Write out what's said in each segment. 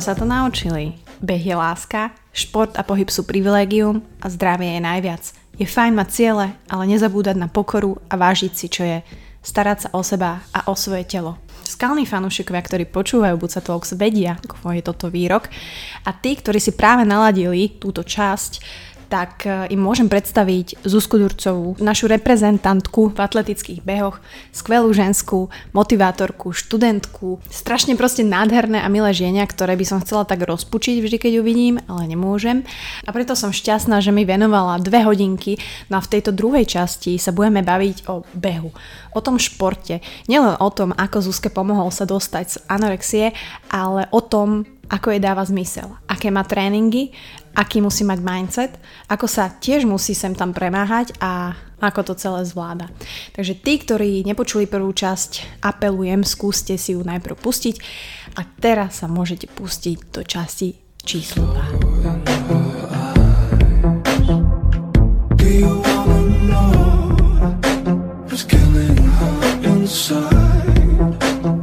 sa to naučili. Beh je láska, šport a pohyb sú privilégium a zdravie je najviac. Je fajn mať ciele, ale nezabúdať na pokoru a vážiť si, čo je. Starať sa o seba a o svoje telo. Skalní fanúšikovia, ktorí počúvajú Buca Talks, vedia, ako je toto výrok. A tí, ktorí si práve naladili túto časť, tak e, im môžem predstaviť Zuzku Durcovú, našu reprezentantku v atletických behoch, skvelú ženskú motivátorku, študentku, strašne proste nádherné a milé ženia, ktoré by som chcela tak rozpučiť vždy, keď ju vidím, ale nemôžem. A preto som šťastná, že mi venovala dve hodinky, no a v tejto druhej časti sa budeme baviť o behu, o tom športe. Nielen o tom, ako Zuzke pomohol sa dostať z anorexie, ale o tom, ako jej dáva zmysel, aké má tréningy, aký musí mať mindset, ako sa tiež musí sem tam premáhať a ako to celé zvláda. Takže tí, ktorí nepočuli prvú časť, apelujem, skúste si ju najprv pustiť a teraz sa môžete pustiť do časti číslo 2.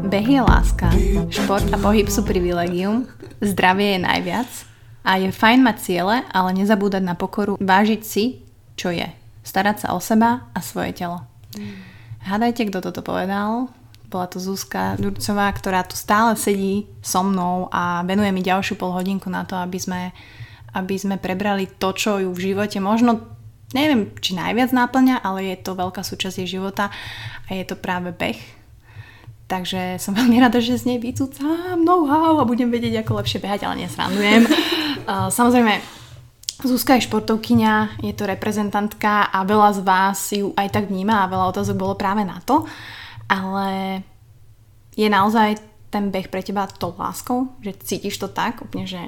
Beh je láska, šport a pohyb sú privilegium, zdravie je najviac a je fajn mať ciele, ale nezabúdať na pokoru, vážiť si, čo je. Starať sa o seba a svoje telo. Hádajte, kto toto povedal. Bola to Zuzka Durcová, ktorá tu stále sedí so mnou a venuje mi ďalšiu pol hodinku na to, aby sme, aby sme prebrali to, čo ju v živote možno neviem, či najviac náplňa, ale je to veľká súčasť jej života a je to práve beh Takže som veľmi rada, že z nej vycúcam know-how a budem vedieť, ako lepšie behať, ale nesrandujem. uh, samozrejme, Zuzka je športovkyňa, je to reprezentantka a veľa z vás ju aj tak vníma a veľa otázok bolo práve na to. Ale je naozaj ten beh pre teba to láskou? Že cítiš to tak, úplne, že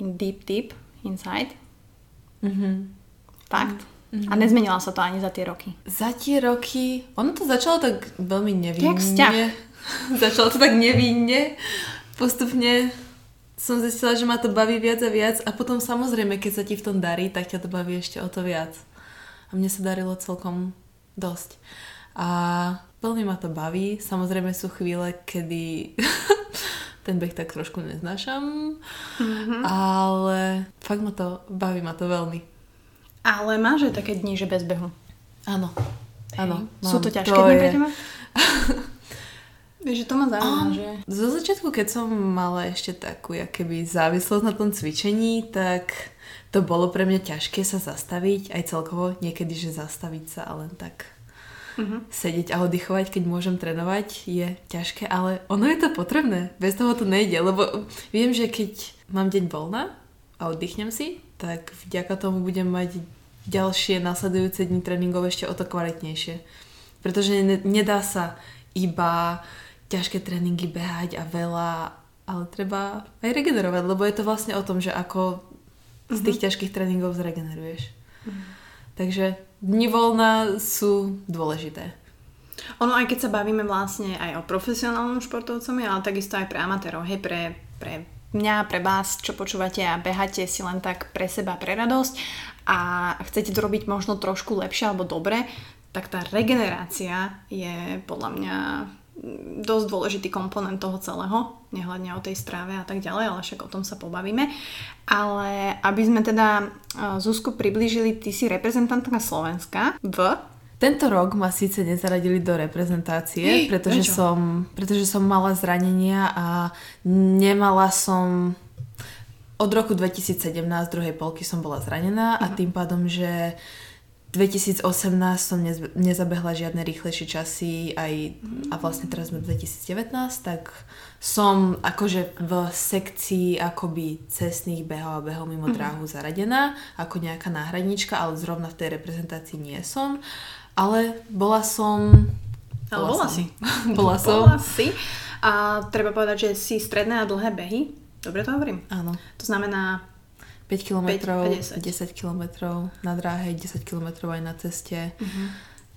in deep, deep, inside? Mhm. Fakt? Mm-hmm. A nezmenila sa to ani za tie roky. Za tie roky, ono to začalo tak veľmi nevinne. Začalo to tak nevinne. Postupne som zistila, že ma to baví viac a viac a potom samozrejme, keď sa ti v tom darí, tak ťa to baví ešte o to viac. A mne sa darilo celkom dosť. A veľmi ma to baví. Samozrejme sú chvíle, kedy ten beh tak trošku neznášam, mm-hmm. ale fakt ma to, baví ma to veľmi. Ale máš aj také dni, že bez behu? Áno. Áno. Sú to ťažké to dni je... pre teba? Vieš, že to ma zaujíma, že... Zo začiatku, keď som mala ešte takú keby závislosť na tom cvičení, tak to bolo pre mňa ťažké sa zastaviť, aj celkovo niekedy, že zastaviť sa a len tak uh-huh. sedieť a oddychovať, keď môžem trénovať, je ťažké, ale ono je to potrebné. Bez toho to nejde, lebo viem, že keď mám deň voľna a oddychnem si, tak vďaka tomu budem mať ďalšie nasledujúce dni tréningov ešte o to kvalitnejšie. Pretože ne, nedá sa iba ťažké tréningy behať a veľa, ale treba aj regenerovať, lebo je to vlastne o tom, že ako z tých mm-hmm. ťažkých tréningov zregeneruješ. Mm-hmm. Takže dni voľna sú dôležité. Ono, aj keď sa bavíme vlastne aj o profesionálnom športovcovi, ale takisto aj pre amatérov, hej, pre, pre mňa, pre vás, čo počúvate a beháte si len tak pre seba, pre radosť a chcete to robiť možno trošku lepšie alebo dobre, tak tá regenerácia je podľa mňa dosť dôležitý komponent toho celého, nehľadne o tej stráve a tak ďalej, ale však o tom sa pobavíme. Ale aby sme teda Zuzku priblížili, ty si reprezentantka Slovenska v tento rok ma síce nezaradili do reprezentácie, pretože som, pretože som mala zranenia a nemala som... Od roku 2017 druhej polky som bola zranená a mhm. tým pádom, že 2018 som nezabehla žiadne rýchlejšie časy aj, a vlastne teraz sme 2019, tak som akože v sekcii akoby cestných behov a behov mimo mm dráhu zaradená ako nejaká náhradnička, ale zrovna v tej reprezentácii nie som. Ale bola som... Ale bola, bola si. bola som. Bola si. A treba povedať, že si stredné a dlhé behy. Dobre to hovorím? Áno. To znamená 5 km, 5, 10. 10 km na dráhe, 10 km aj na ceste. Uh-huh.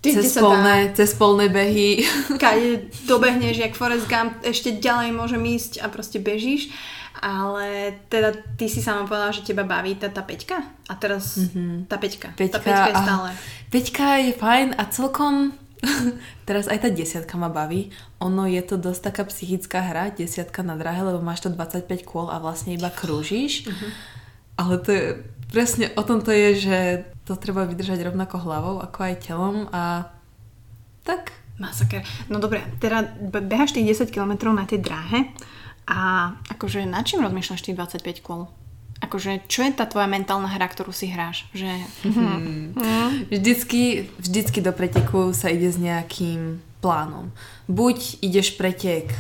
cez, polné, cez polné behy. Keď dobehneš, jak Forrest Gump, ešte ďalej môžem ísť a proste bežíš. Ale teda ty si sama povedala, že teba baví tá, tá peťka? A teraz mm-hmm. tá peťka. peťka. Tá peťka je stále. Peťka je fajn a celkom teraz aj tá desiatka ma baví. Ono je to dosť taká psychická hra, desiatka na drahe, lebo máš to 25 kôl a vlastne iba krúžiš. Uh-huh. Ale to je presne o tom to je, že to treba vydržať rovnako hlavou, ako aj telom a tak. Masaker. No dobre, teda behaš tých 10 km na tej dráhe a akože na čím rozmýšľaš tých 25 kôl? Akože, čo je tá tvoja mentálna hra, ktorú si hráš? Že... Hmm. Vždycky, vždycky do preteku sa ide s nejakým plánom. Buď ideš pretek,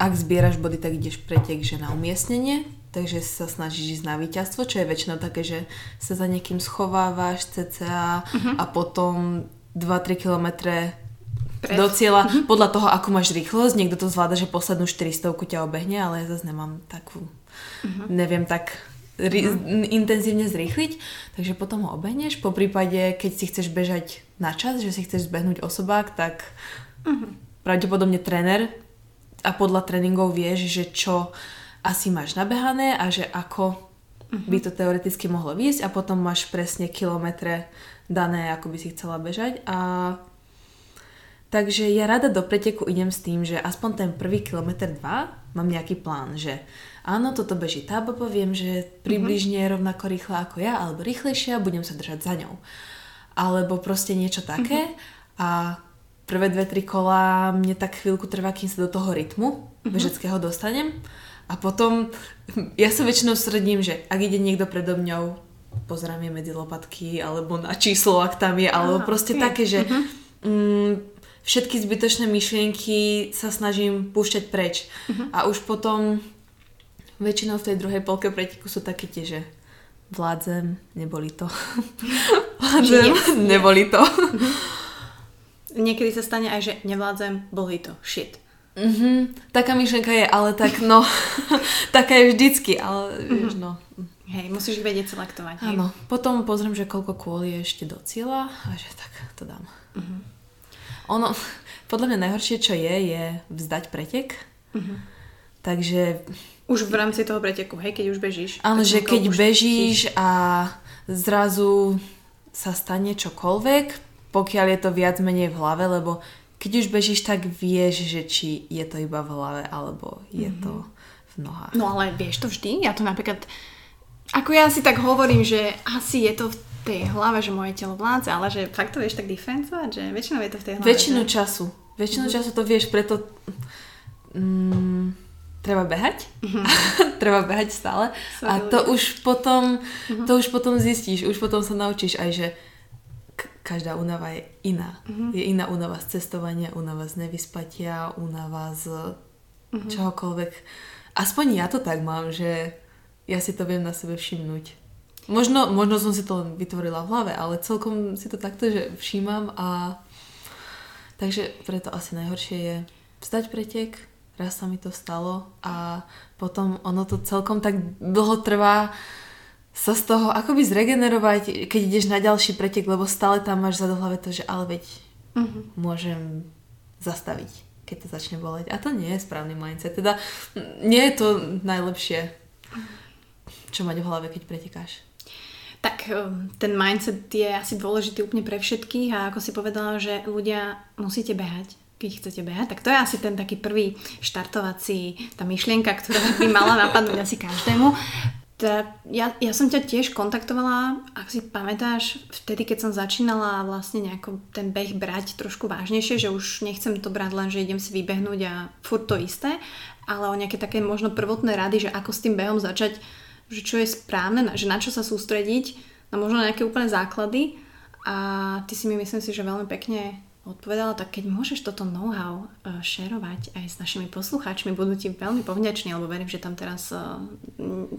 ak zbieraš body, tak ideš pretek, že na umiestnenie, takže sa snažíš ísť na víťazstvo, čo je väčšinou také, že sa za niekým schovávaš cca uh-huh. a potom 2-3 kilometre Pred. do cieľa, uh-huh. podľa toho, ako máš rýchlosť. Niekto to zvláda, že poslednú 400 ťa obehne, ale ja zase nemám takú, uh-huh. neviem tak ri- uh-huh. intenzívne zrýchliť. Takže potom ho obehneš. Po prípade, keď si chceš bežať na čas, že si chceš zbehnúť osobák, tak uh-huh. pravdepodobne tréner a podľa tréningov vieš, že čo asi máš nabehané a že ako uh-huh. by to teoreticky mohlo výjsť a potom máš presne kilometre dané, ako by si chcela bežať a takže ja rada do preteku idem s tým, že aspoň ten prvý kilometr dva mám nejaký plán, že áno, toto beží tá baba, viem, že približne je rovnako rýchla ako ja, alebo rýchlejšia, budem sa držať za ňou. Alebo proste niečo také mm-hmm. a prvé dve, tri kola mne tak chvíľku trvá, kým sa do toho rytmu mm-hmm. bežeckého dostanem. A potom ja sa väčšinou sredím, že ak ide niekto predo mňou, pozerám je medzi lopatky, alebo na číslo, ak tam je, alebo Aha, proste okay. také, že uh-huh. mm, všetky zbytočné myšlienky sa snažím púšťať preč. Uh-huh. A už potom väčšinou v tej druhej polke preteku sú také tie, že vládzem, neboli to. vládzem, neboli to. Uh-huh. Niekedy sa stane aj, že nevládzem, boli to. Shit. Mm-hmm. Taká myšlienka je, ale tak no, taká je vždycky, ale mm-hmm. vieš no. Hej, musíš ich vedieť selektovať. Áno, potom pozriem, že koľko kôl je ešte do cieľa a že tak to dám. Mm-hmm. Ono, podľa mňa najhoršie, čo je, je vzdať pretek. Mm-hmm. Takže... Už v rámci toho preteku, hej, keď už bežíš. Áno, že keď bežíš si... a zrazu sa stane čokoľvek, pokiaľ je to viac menej v hlave, lebo keď už bežíš, tak vieš, že či je to iba v hlave, alebo je mm-hmm. to v nohách. No ale vieš to vždy? Ja to napríklad... Ako ja si tak hovorím, že asi je to v tej hlave, že moje telo vládze, ale že fakt to vieš tak diferencovať, že väčšinou je to v tej hlave. Väčšinu že... času. Väčšinu mm-hmm. času to vieš, preto... Mm, treba behať. Mm-hmm. treba behať stále. Sorry. A to už potom, mm-hmm. to už potom zistíš, už potom sa naučíš aj, že každá únava je iná. Mm-hmm. Je iná únava z cestovania, únava z nevyspatia, únava z mm-hmm. čohokoľvek. Aspoň ja to tak mám, že ja si to viem na sebe všimnúť. Možno, možno som si to len vytvorila v hlave, ale celkom si to takto, že všímam a takže preto asi najhoršie je vstať pretek, raz sa mi to stalo a potom ono to celkom tak dlho trvá, sa z toho akoby zregenerovať, keď ideš na ďalší pretek, lebo stále tam máš za hlave to, že ale veď uh-huh. môžem zastaviť, keď to začne boleť. A to nie je správny mindset. Teda nie je to najlepšie, čo mať v hlave, keď pretekáš. Tak um, ten mindset je asi dôležitý úplne pre všetkých a ako si povedala, že ľudia musíte behať keď chcete behať, tak to je asi ten taký prvý štartovací, tá myšlienka, ktorá by mala napadnúť asi každému. Teda ja, ja som ťa tiež kontaktovala, ak si pamätáš, vtedy, keď som začínala vlastne nejako ten beh brať trošku vážnejšie, že už nechcem to brať len, že idem si vybehnúť a furt to isté, ale o nejaké také možno prvotné rady, že ako s tým behom začať, že čo je správne, že na čo sa sústrediť, na možno nejaké úplné základy. A ty si mi myslím si, že veľmi pekne odpovedala, tak keď môžeš toto know-how uh, šerovať aj s našimi poslucháčmi, budú ti veľmi povďační, lebo verím, že tam teraz uh,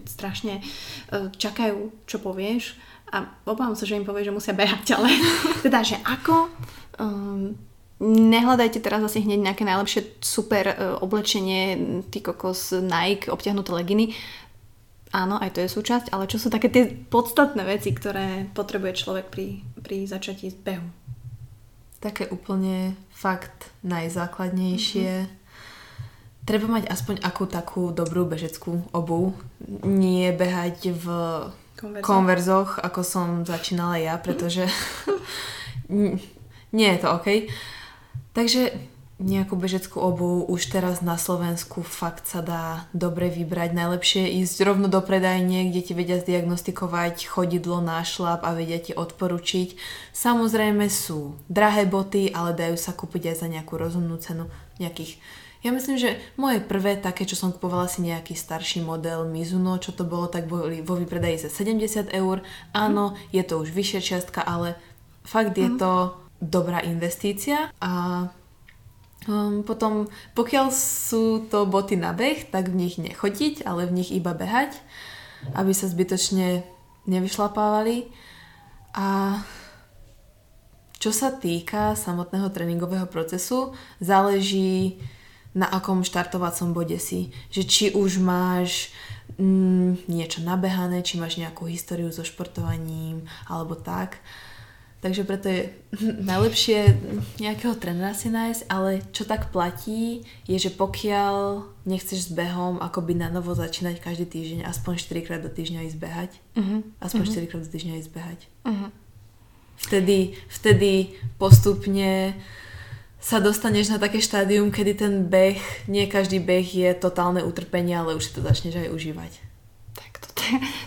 strašne uh, čakajú, čo povieš. A obávam sa, že im povieš, že musia behať, ale teda, že ako um, nehľadajte teraz asi hneď nejaké najlepšie super oblečenie, ty kokos Nike, obťahnuté leginy, áno, aj to je súčasť, ale čo sú také tie podstatné veci, ktoré potrebuje človek pri, pri začatí behu? také úplne fakt najzákladnejšie. Mm-hmm. Treba mať aspoň akú takú dobrú bežeckú obu. Nie behať v konverzoch, konverzoch ako som začínala ja, pretože nie je to OK. Takže nejakú bežeckú obu už teraz na Slovensku fakt sa dá dobre vybrať. Najlepšie je ísť rovno do predajne, kde ti vedia zdiagnostikovať chodidlo, nášlap a vedia ti odporučiť. Samozrejme sú drahé boty, ale dajú sa kúpiť aj za nejakú rozumnú cenu. Nejakých ja myslím, že moje prvé také, čo som kupovala si nejaký starší model Mizuno, čo to bolo, tak boli vo vypredaji za 70 eur. Áno, je to už vyššia čiastka, ale fakt je mhm. to dobrá investícia a Um, potom, pokiaľ sú to boty na beh, tak v nich nechodiť, ale v nich iba behať, aby sa zbytočne nevyšlapávali. A čo sa týka samotného tréningového procesu, záleží na akom štartovacom bode si. Že či už máš mm, niečo nabehané, či máš nejakú históriu so športovaním, alebo tak. Takže preto je najlepšie nejakého trénera si nájsť, ale čo tak platí, je, že pokiaľ nechceš s behom akoby na novo začínať každý týždeň, aspoň 4 krát do týždňa ísť behať. Uh-huh. Aspoň uh-huh. 4 krát do týždňa ísť behať. Uh-huh. Vtedy, vtedy postupne sa dostaneš na také štádium, kedy ten beh, nie každý beh je totálne utrpenie, ale už si to začneš aj užívať.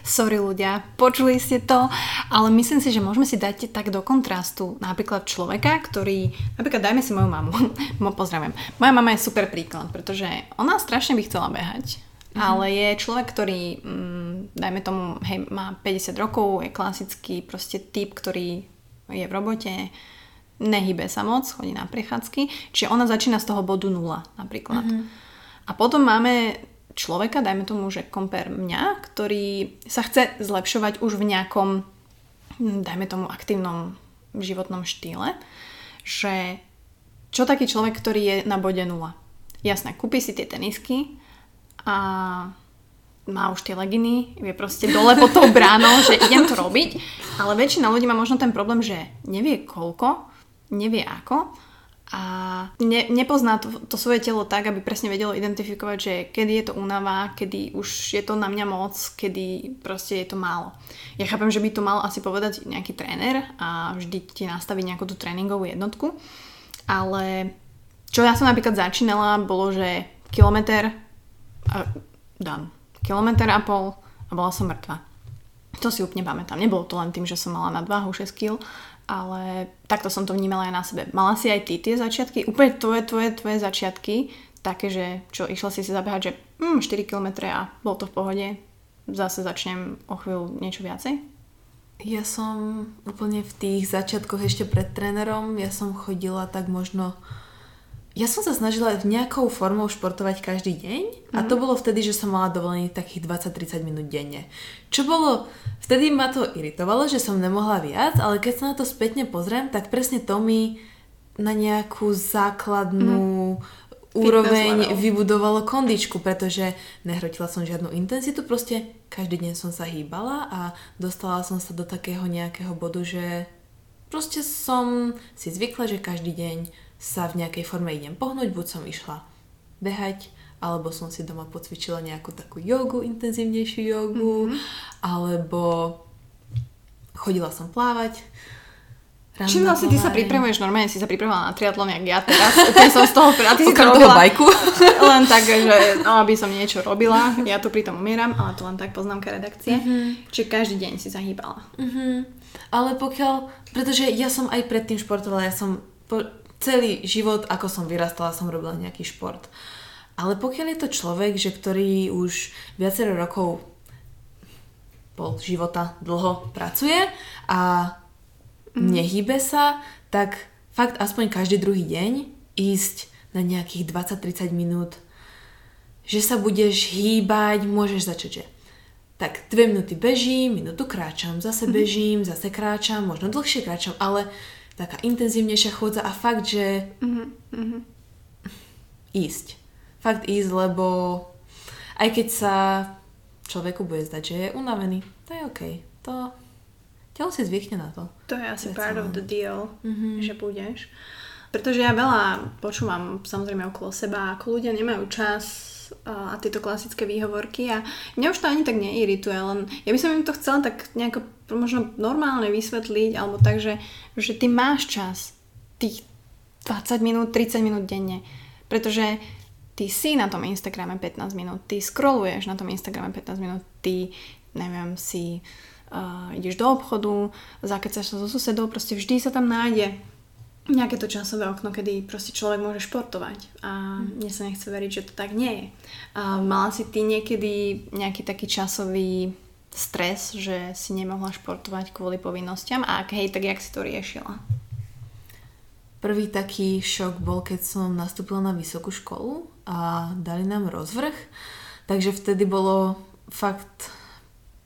Sorry ľudia, počuli ste to, ale myslím si, že môžeme si dať tak do kontrastu napríklad človeka, ktorý, napríklad dajme si moju mamu, pozdravím. Moja mama je super príklad, pretože ona strašne by chcela behať, mm-hmm. ale je človek, ktorý, mm, dajme tomu, hej, má 50 rokov, je klasický proste typ, ktorý je v robote, nehybe sa moc, chodí na prechádzky, čiže ona začína z toho bodu nula napríklad. Mm-hmm. A potom máme človeka, dajme tomu, že kompér mňa, ktorý sa chce zlepšovať už v nejakom, hm, dajme tomu, aktívnom životnom štýle, že čo taký človek, ktorý je na bode nula? Jasné, kúpi si tie tenisky a má už tie leginy, je proste dole pod tou bránou, že idem to robiť, ale väčšina ľudí má možno ten problém, že nevie koľko, nevie ako a ne, nepozná to, to svoje telo tak, aby presne vedelo identifikovať, že kedy je to únava, kedy už je to na mňa moc, kedy proste je to málo. Ja chápem, že by to mal asi povedať nejaký tréner a vždy ti nastaviť nejakú tú tréningovú jednotku, ale čo ja som napríklad začínala, bolo, že kilometr a dám. Kilometr a pol a bola som mŕtva. To si úplne pamätám. Nebolo to len tým, že som mala nadváhu 6 kg, ale takto som to vnímala aj na sebe. Mala si aj ty tie začiatky, úplne tvoje, tvoje, tvoje začiatky, také, že čo, išla si si zabehať, že mm, 4 km a bol to v pohode, zase začnem o chvíľu niečo viacej? Ja som úplne v tých začiatkoch ešte pred trénerom, ja som chodila tak možno ja som sa snažila nejakou formou športovať každý deň a to mhm. bolo vtedy, že som mala dovolený takých 20-30 minút denne. Čo bolo, vtedy ma to iritovalo, že som nemohla viac, ale keď sa na to spätne pozriem, tak presne to mi na nejakú základnú mm. úroveň vybudovalo kondičku, pretože nehrotila som žiadnu intenzitu, proste každý deň som sa hýbala a dostala som sa do takého nejakého bodu, že proste som si zvykla, že každý deň sa v nejakej forme idem pohnúť, buď som išla behať, alebo som si doma pocvičila nejakú takú jogu, intenzívnejšiu jogu, mm-hmm. alebo chodila som plávať. Čím vlastne ty sa pripravuješ? Normálne si sa pripravovala na triatlon, jak ja teraz. Úplne som z toho a ty si to robila. bajku. len tak, že no, aby som niečo robila. Ja tu pritom umieram, ale to len tak poznámka redakcie. Mm-hmm. Čiže každý deň si zahýbala. Mm-hmm. Ale pokiaľ, pretože ja som aj predtým športovala, ja som po, celý život, ako som vyrastala, som robila nejaký šport. Ale pokiaľ je to človek, že ktorý už viacero rokov pol života dlho pracuje a mm. nehybe sa, tak fakt aspoň každý druhý deň ísť na nejakých 20-30 minút, že sa budeš hýbať, môžeš začať, že tak dve minúty bežím, minútu kráčam, zase mhm. bežím, zase kráčam, možno dlhšie kráčam, ale taká intenzívnejšia chôdza a fakt, že mm-hmm. ísť. Fakt ísť, lebo aj keď sa človeku bude zdať, že je unavený, to je OK. To telo si zvykne na to. To je asi part of the deal, mm-hmm. že budeš. Pretože ja veľa počúvam samozrejme okolo seba, ako ľudia nemajú čas a tieto klasické výhovorky a mňa už to ani tak neirituje, len ja by som im to chcela tak nejako možno normálne vysvetliť, alebo tak, že, že ty máš čas tých 20 minút, 30 minút denne. Pretože ty si na tom Instagrame 15 minút, ty scrolluješ na tom Instagrame 15 minút, ty, neviem, si uh, ideš do obchodu, zakecaš sa so susedou, proste vždy sa tam nájde nejaké to časové okno, kedy proste človek môže športovať a mm. mne sa nechce veriť, že to tak nie je. A mala si ty niekedy nejaký taký časový stres, že si nemohla športovať kvôli povinnostiam a ak hej, tak jak si to riešila? Prvý taký šok bol, keď som nastúpila na vysokú školu a dali nám rozvrh. Takže vtedy bolo fakt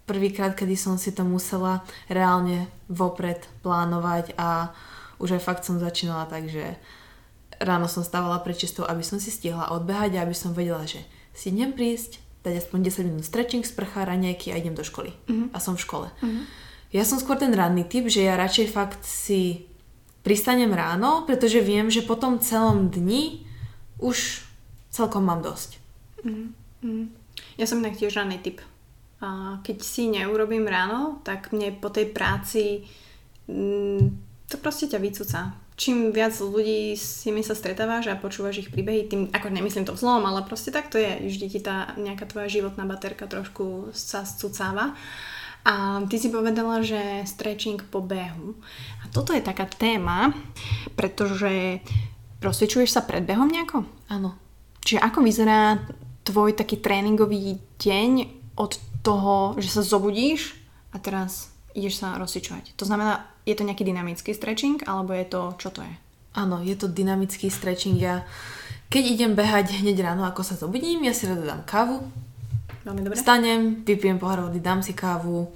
prvýkrát, kedy som si to musela reálne vopred plánovať a už aj fakt som začínala tak, že ráno som stávala pred čistou, aby som si stihla odbehať a aby som vedela, že si idem prísť, dať aspoň 10 minút stretching, sprcha, raňajky a idem do školy. Uh-huh. A som v škole. Uh-huh. Ja som skôr ten ranný typ, že ja radšej fakt si pristanem ráno, pretože viem, že po tom celom dni už celkom mám dosť. Mm, mm. Ja som inak tiež ranný typ. A keď si neurobím ráno, tak mne po tej práci mm, to proste ťa vycúca. Čím viac ľudí s nimi sa stretávaš a počúvaš ich príbehy, tým, ako nemyslím to vzlom, ale proste tak to je. Vždy ti tá nejaká tvoja životná baterka trošku sa scúcáva. A ty si povedala, že stretching po behu. A toto je taká téma, pretože rozsvičuješ sa pred behom nejako? Áno. Čiže ako vyzerá tvoj taký tréningový deň od toho, že sa zobudíš a teraz ideš sa rozsvičovať. To znamená, je to nejaký dynamický stretching, alebo je to, čo to je? Áno, je to dynamický stretching. Ja, keď idem behať hneď ráno, ako sa zobudím, ja si rada dám kávu, Veľmi dobre. Stanem, vypijem pohár vody, dám si kávu.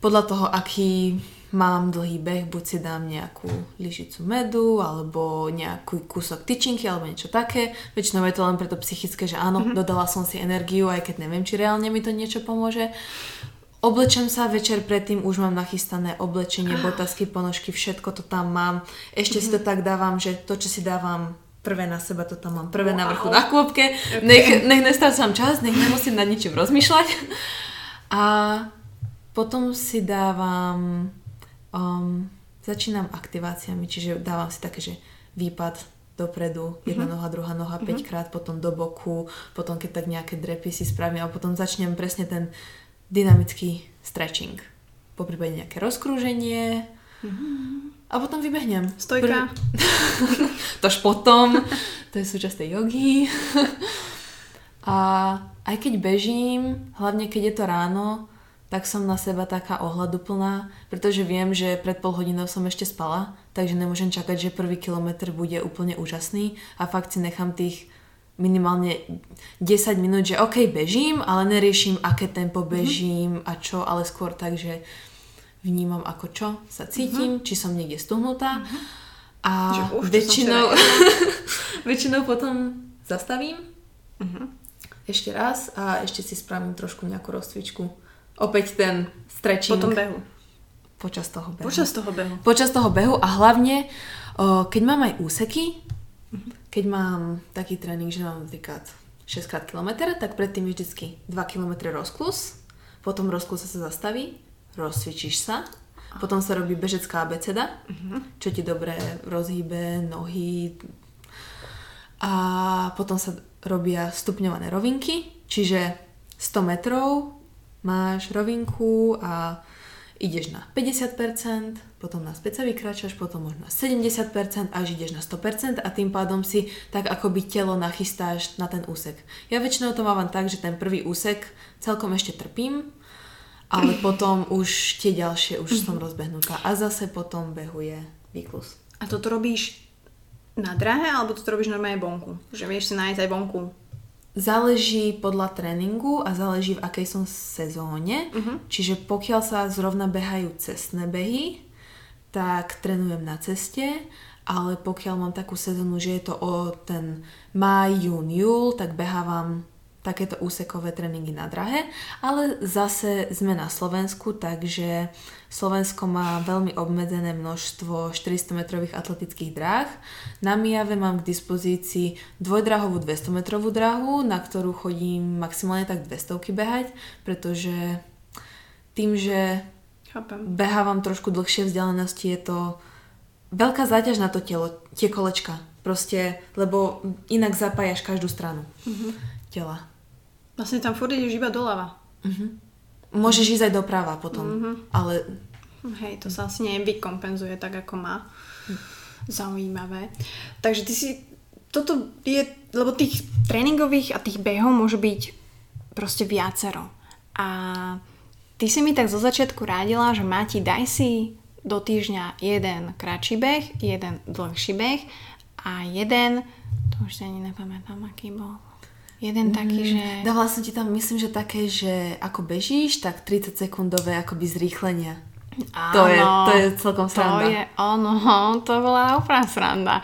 Podľa toho, aký mám dlhý beh, buď si dám nejakú lyžicu medu, alebo nejaký kúsok tyčinky, alebo niečo také. Väčšinou je to len preto psychické, že áno, mm-hmm. dodala som si energiu, aj keď neviem, či reálne mi to niečo pomôže. Oblečem sa večer predtým, už mám nachystané oblečenie, botasky, ponožky, všetko to tam mám. Ešte mm-hmm. si to tak dávam, že to, čo si dávam prvé na seba, to tam mám prvé wow. na vrchu na kôpke, okay. nech, nech nestrácam čas, nech nemusím nad ničím rozmýšľať. A potom si dávam, um, začínam aktiváciami, čiže dávam si také, že výpad dopredu, jedna mm-hmm. noha, druhá noha, mm-hmm. 5 krát, potom do boku, potom keď tak nejaké drepy si spravím a potom začnem presne ten dynamický stretching. Po prípade nejaké rozkrúženie, mm-hmm. A potom vybehnem. Stojka. to až potom. to je súčasť tej jogy. a aj keď bežím, hlavne keď je to ráno, tak som na seba taká ohľaduplná, pretože viem, že pred pol hodinou som ešte spala, takže nemôžem čakať, že prvý kilometr bude úplne úžasný a fakt si nechám tých minimálne 10 minút, že ok, bežím, ale neriešim, aké tempo mhm. bežím mm-hmm. a čo, ale skôr tak, že vnímam ako čo sa cítim, uh-huh. či som niekde stuhnutá uh-huh. a že, už, väčšinou, väčšinou potom zastavím uh-huh. ešte raz a ešte si spravím trošku nejakú rozcvičku. Opäť ten stretching. Po tom behu. Počas toho behu. Počas toho behu. Počas toho behu a hlavne, o, keď mám aj úseky, uh-huh. Keď mám taký tréning, že mám napríklad 6 krát kilometr, tak predtým je vždycky 2 km rozklus, potom rozklus sa zastaví rozcvičíš sa, potom sa robí bežecká abeceda, uh-huh. čo ti dobre rozhýbe nohy a potom sa robia stupňované rovinky, čiže 100 metrov máš rovinku a ideš na 50%, potom naspäť sa vykračaš, potom možno na 70%, až ideš na 100% a tým pádom si tak akoby telo nachystáš na ten úsek. Ja väčšinou to mávam tak, že ten prvý úsek celkom ešte trpím, ale potom už tie ďalšie už som rozbehnutá a zase potom behuje výklus. A toto robíš na drahe alebo toto robíš normálne bonku? Že vieš si nájsť aj bonku? Záleží podľa tréningu a záleží v akej som sezóne. Uh-huh. Čiže pokiaľ sa zrovna behajú cestné behy, tak trénujem na ceste, ale pokiaľ mám takú sezónu, že je to o ten maj, jún, júl, tak behávam takéto úsekové tréningy na drahe, ale zase sme na Slovensku, takže Slovensko má veľmi obmedzené množstvo 400 metrových atletických dráh. Na Mijave mám k dispozícii dvojdrahovú 200 metrovú dráhu, na ktorú chodím maximálne tak 200 behať, pretože tým, že Chápem. behávam trošku dlhšie vzdialenosti, je to veľká záťaž na to telo, tie kolečka. Proste, lebo inak zapájaš každú stranu mm-hmm. tela. Vlastne tam furt ideš iba doľava. Mm-hmm. Môžeš ísť aj doprava potom, mm-hmm. ale... Hej, to sa asi nevykompenzuje tak, ako má. Zaujímavé. Takže ty si... Toto je... Lebo tých tréningových a tých behov môže byť proste viacero. A ty si mi tak zo začiatku rádila, že Mati, daj si do týždňa jeden kratší beh, jeden dlhší beh a jeden, to už si ani nepamätám, aký bol. Jeden mm, taký, že... Dávala som ti tam, myslím, že také, že ako bežíš, tak 30 sekundové akoby zrýchlenia. Áno, to je, to je celkom sranda. To je, ono, to bola úplná sranda.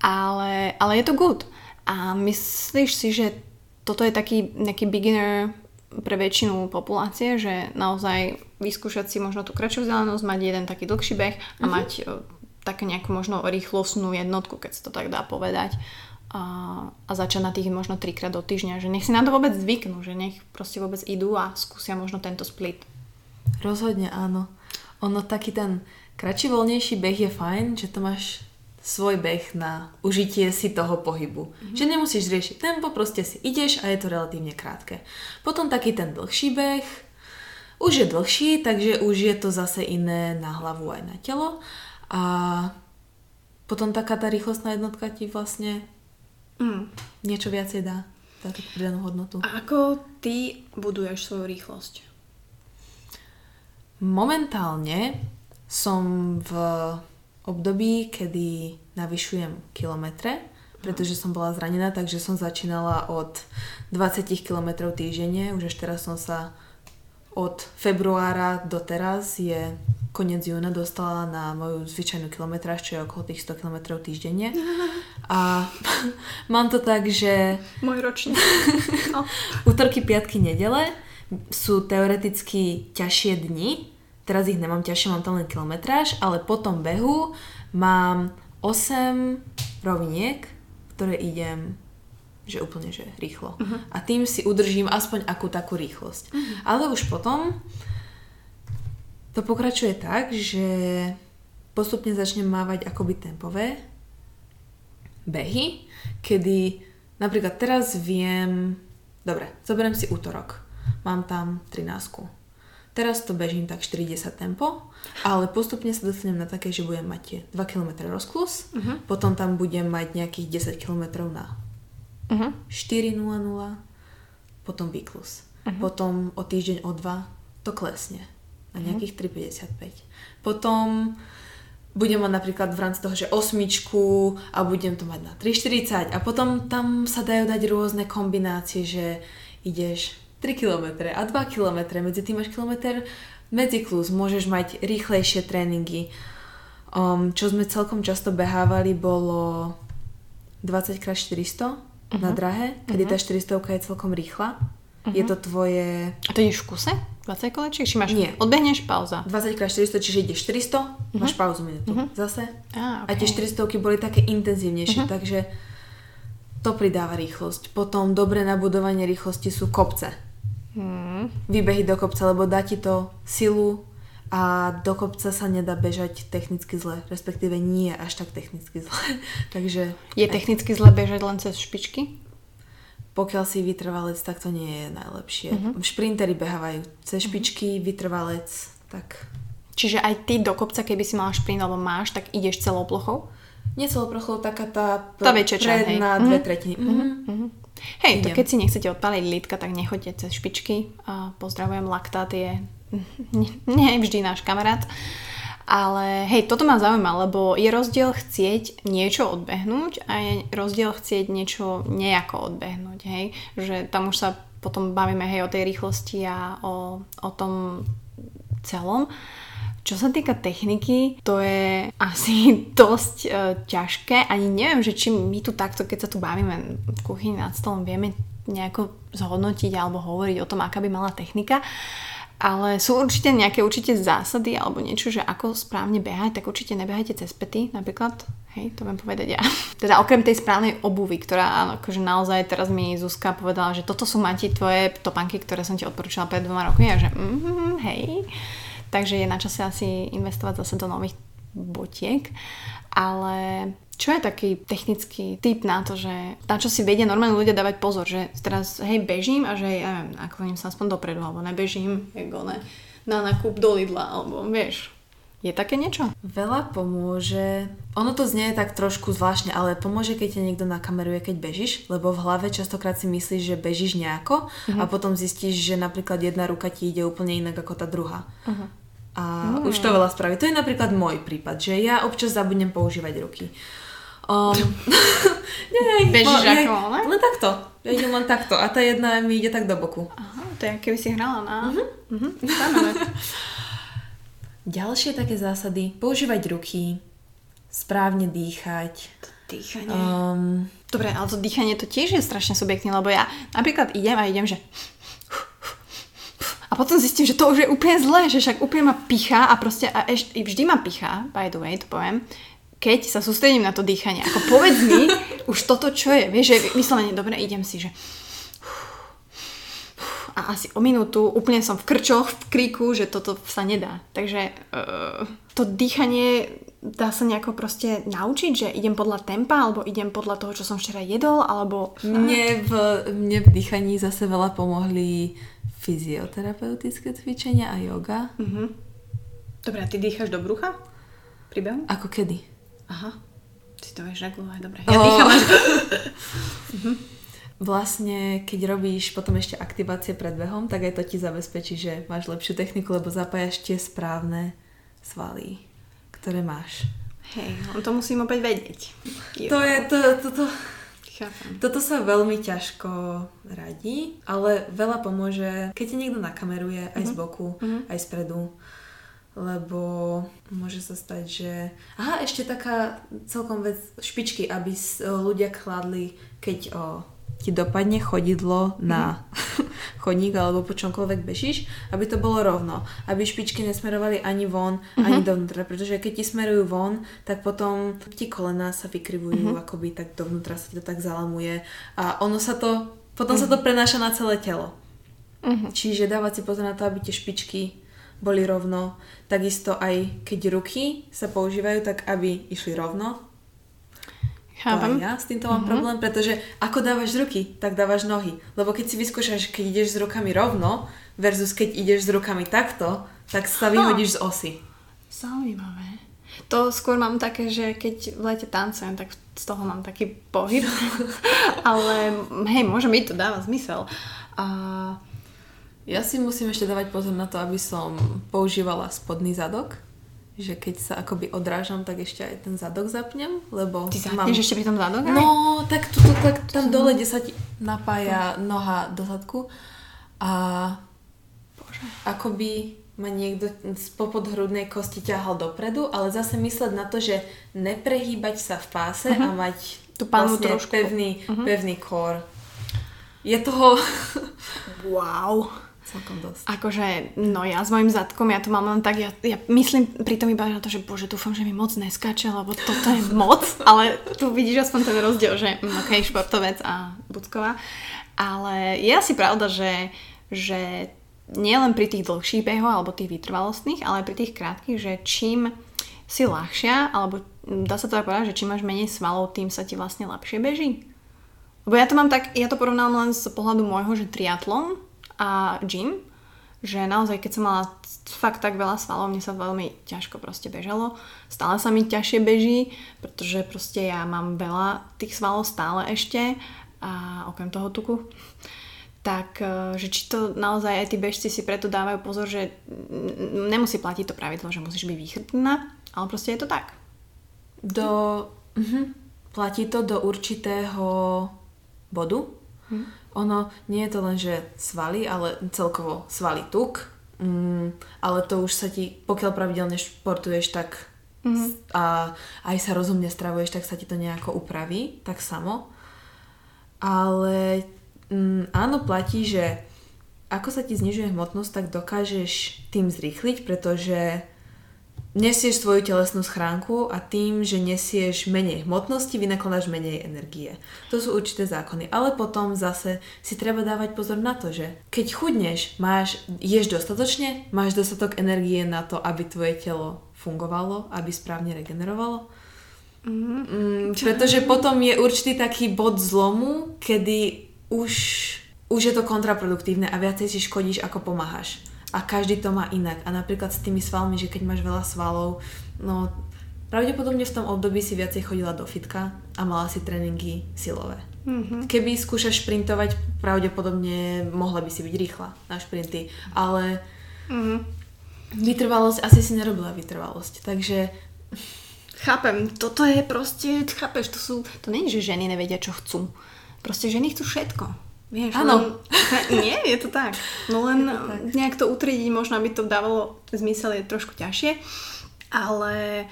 Ale, ale je to good. A myslíš si, že toto je taký nejaký beginner pre väčšinu populácie, že naozaj vyskúšať si možno tú kratšiu vzdialenosť, mať jeden taký dlhší beh a uh-huh. mať uh, také nejakú možno rýchlostnú jednotku, keď sa to tak dá povedať. A, a začať na tých možno trikrát do týždňa, že nech si na to vôbec zvyknú, že nech proste vôbec idú a skúsia možno tento split. Rozhodne áno. Ono taký ten kratší, voľnejší beh je fajn, že to máš svoj beh na užitie si toho pohybu. Mm-hmm. Že nemusíš riešiť tempo, proste si ideš a je to relatívne krátke. Potom taký ten dlhší beh, už je dlhší, takže už je to zase iné na hlavu aj na telo. A potom taká tá rýchlostná jednotka ti vlastne mm. niečo viacej dá, takú pridanú hodnotu. A ako ty buduješ svoju rýchlosť? Momentálne som v období, kedy navyšujem kilometre, pretože som bola zranená, takže som začínala od 20 km týždenne, už až teraz som sa od februára do teraz je koniec júna dostala na moju zvyčajnú kilometráž, čo je okolo tých 100 km týždenne. A mám to tak, že... Môj ročný. No. Útorky, piatky, nedele sú teoreticky ťažšie dni. Teraz ich nemám ťažšie, mám tam len kilometráž, ale po tom behu mám 8 roviniek, ktoré idem že úplne, že rýchlo. Uh-huh. A tým si udržím aspoň akú takú rýchlosť. Uh-huh. Ale už potom to pokračuje tak, že postupne začnem mávať akoby tempové behy, kedy napríklad teraz viem, dobre, zoberiem si útorok, mám tam 13. Teraz to bežím tak 40 tempo, ale postupne sa dostanem na také, že budem mať tie 2 km rozklus, uh-huh. potom tam budem mať nejakých 10 km na uh-huh. 4.00, potom výklus. Uh-huh. Potom o týždeň, o dva to klesne na nejakých uh-huh. 3,55. Potom budem mať napríklad v rámci toho, že osmičku a budem to mať na 3,40 a potom tam sa dajú dať rôzne kombinácie, že ideš 3 km a 2 km, medzi tým máš kilometr medziklus, môžeš mať rýchlejšie tréningy. Um, čo sme celkom často behávali bolo 20x400 uh-huh. na drahe, kedy uh-huh. tá 400 je celkom rýchla. Uh-huh. Je to tvoje... A to ideš v kuse? 20 kolečiek? Či máš... Nie. Odbehneš, pauza. 20 x 400, čiže ideš 400, uh-huh. máš pauzu minútu. Uh-huh. Zase. Ah, okay. A tie 400 boli také intenzívnejšie, uh-huh. takže to pridáva rýchlosť. Potom dobré nabudovanie rýchlosti sú kopce. Uh-huh. Vybehy do kopca, lebo dá ti to silu, a do kopca sa nedá bežať technicky zle, respektíve nie až tak technicky zle. Takže... Je technicky zle bežať len cez špičky? Pokiaľ si vytrvalec, tak to nie je najlepšie. Uh-huh. Šprintery behávajú cez špičky, uh-huh. vytrvalec, tak... Čiže aj ty do kopca, keby si mala šprint, alebo máš, tak ideš celou plochou? Nie celou plochou, taká tá, tá väčšia časť, predná dve uh-huh. tretiny. Uh-huh. Uh-huh. Hej, to keď si nechcete odpaliť lítka, tak nechoďte cez špičky. A pozdravujem, laktát je nie vždy náš kamarát. Ale hej, toto ma zaujíma, lebo je rozdiel chcieť niečo odbehnúť a je rozdiel chcieť niečo nejako odbehnúť, hej. Že tam už sa potom bavíme hej o tej rýchlosti a o, o tom celom. Čo sa týka techniky, to je asi dosť e, ťažké. Ani neviem, že či my tu takto, keď sa tu bavíme v kuchyni nad stolom, vieme nejako zhodnotiť alebo hovoriť o tom, aká by mala technika. Ale sú určite nejaké určite zásady alebo niečo, že ako správne behať, tak určite nebehajte cez pety napríklad. Hej, to viem povedať ja. Teda okrem tej správnej obuvy, ktorá akože naozaj teraz mi Zuzka povedala, že toto sú Mati tvoje topanky, ktoré som ti odporúčala pred dvoma rokmi a že mm, hej. Takže je na čase asi investovať zase do nových botiek, ale čo je taký technický typ na to, že na čo si vedia normálne ľudia dávať pozor, že teraz hej bežím a že ja neviem, nakloním sa aspoň dopredu, alebo nebežím, ako ne, na nákup do Lidla, alebo vieš, je také niečo? Veľa pomôže. Ono to znie tak trošku zvláštne, ale pomôže, keď ťa niekto nakameruje, keď bežíš, lebo v hlave častokrát si myslíš, že bežíš nejako mm-hmm. a potom zistíš, že napríklad jedna ruka ti ide úplne inak ako tá druhá. Uh-huh. A mm. už to veľa spraví. To je napríklad môj prípad, že ja občas zabudnem používať ruky. Um, nie, Bežíš no, ako, ale? Len takto. Ja idem len takto. A tá jedna mi ide tak do boku. Aha, to je keby si hrala na... Uh-huh. Uh-huh. Ďalšie také zásady. Používať ruky, správne dýchať. Dýchanie. Um, Dobre, ale to dýchanie to tiež je strašne subjektívne, lebo ja napríklad idem a idem, že a potom zistím, že to už je úplne zlé, že však úplne ma pichá a proste a eš, vždy ma pichá, by the way, to poviem, keď sa sústredím na to dýchanie. Ako povedz mi už toto, čo je. Vieš, že vyslovene, dobre, idem si, že a asi o minútu úplne som v krčoch, v kríku, že toto sa nedá. Takže uh, to dýchanie dá sa nejako proste naučiť, že idem podľa tempa, alebo idem podľa toho, čo som včera jedol, alebo... Mne v, mne v dýchaní zase veľa pomohli fyzioterapeutické cvičenia a yoga. Uh-huh. Dobre, a ty dýcháš do brucha? Pri Ako kedy? Aha. Si to vieš regulovať, dobre. Ja oh. dýcham až... uh-huh. Vlastne, keď robíš potom ešte aktivácie pred behom, tak aj to ti zabezpečí, že máš lepšiu techniku, lebo zapájaš tie správne svaly, ktoré máš. Hej, on to musím opäť vedieť. Jo. To je, to, to, to, Chápem. Toto sa veľmi ťažko radí, ale veľa pomôže, keď ti niekto nakameruje aj uh-huh. z mhm. boku, uh-huh. aj z predu lebo môže sa stať, že... Aha, ešte taká celkom vec, špičky, aby ľudia kladli, keď o, ti dopadne chodidlo na mm. chodník alebo po čomkoľvek bežíš, aby to bolo rovno. Aby špičky nesmerovali ani von, mm-hmm. ani dovnútra, pretože keď ti smerujú von, tak potom ti kolena sa vykrivujú, mm-hmm. akoby tak dovnútra sa ti to tak zalamuje a ono sa to, potom mm-hmm. sa to mhm. prenáša na celé telo. Mm-hmm. Čiže dávať si pozor na to, aby tie špičky boli rovno. Takisto aj keď ruky sa používajú, tak aby išli rovno. Chápem. ja s týmto mám mm-hmm. problém, pretože ako dávaš ruky, tak dávaš nohy. Lebo keď si vyskúšaš, keď ideš s rukami rovno versus keď ideš s rukami takto, tak sa vyhodíš z osy. Zaujímavé. To skôr mám také, že keď v lete tancujem, tak z toho mám taký pohyb. Ale hej, môže mi to dáva zmysel. A ja si musím ešte dávať pozor na to, aby som používala spodný zadok. Že keď sa akoby odrážam, tak ešte aj ten zadok zapnem, lebo Ty mám... ešte pri tom zadok? Aj? No, tak, tuto, tak tam dole, kde sa ti napája noha do zadku a Bože. akoby ma niekto z popodhrudnej kosti ťahal dopredu, ale zase mysleť na to, že neprehýbať sa v páse uh-huh. a mať tu vlastne trošku. pevný, uh-huh. pevný kor. Je toho... wow. Celkom dosť. Akože, no ja s mojim zadkom, ja to mám len tak, ja, ja myslím pri tom iba na to, že bože, dúfam, že mi moc neskáče, lebo toto je moc, ale tu vidíš aspoň ten rozdiel, že mm, ok, športovec a Budková. Ale je asi pravda, že, že nielen pri tých dlhších behoch alebo tých vytrvalostných, ale aj pri tých krátkých, že čím si ľahšia, alebo dá sa to tak povedať, že čím máš menej svalov, tým sa ti vlastne ľahšie beží. Lebo ja to mám tak, ja to porovnám len z pohľadu môjho, že triatlon, a gym, že naozaj keď som mala fakt tak veľa svalov, mne sa veľmi ťažko proste bežalo. Stále sa mi ťažšie beží, pretože proste ja mám veľa tých svalov stále ešte a okrem toho tuku. Tak, e, že či to naozaj aj tí bežci si preto dávajú pozor, že nemusí platiť to pravidlo, že musíš byť výchrtná, ale proste je to tak. Do... Uh-huh. Platí to do určitého bodu. Uh-huh ono nie je to len, že svaly, ale celkovo svaly tuk, mm, ale to už sa ti, pokiaľ pravidelne športuješ, tak mm-hmm. a aj sa rozumne stravuješ, tak sa ti to nejako upraví, tak samo. Ale mm, áno, platí, že ako sa ti znižuje hmotnosť, tak dokážeš tým zrýchliť, pretože nesieš svoju telesnú schránku a tým, že nesieš menej hmotnosti, vynakladáš menej energie. To sú určité zákony. Ale potom zase si treba dávať pozor na to, že keď chudneš, máš, ješ dostatočne, máš dostatok energie na to, aby tvoje telo fungovalo, aby správne regenerovalo. Mm, mm, pretože potom je určitý taký bod zlomu, kedy už, už je to kontraproduktívne a viacej si škodíš, ako pomáhaš. A každý to má inak. A napríklad s tými svalmi, že keď máš veľa svalov, no pravdepodobne v tom období si viacej chodila do fitka a mala si tréningy silové. Mm-hmm. Keby skúšaš šprintovať, pravdepodobne mohla by si byť rýchla na šprinty, ale mm-hmm. vytrvalosť, asi si nerobila vytrvalosť, takže Chápem, toto je proste, chápeš, to sú, to nie je, že ženy nevedia, čo chcú. Proste ženy chcú všetko. Vieš, Áno. Len, nie, je to tak. No len to tak. nejak to utriediť, možno by to dávalo zmysel, je trošku ťažšie, ale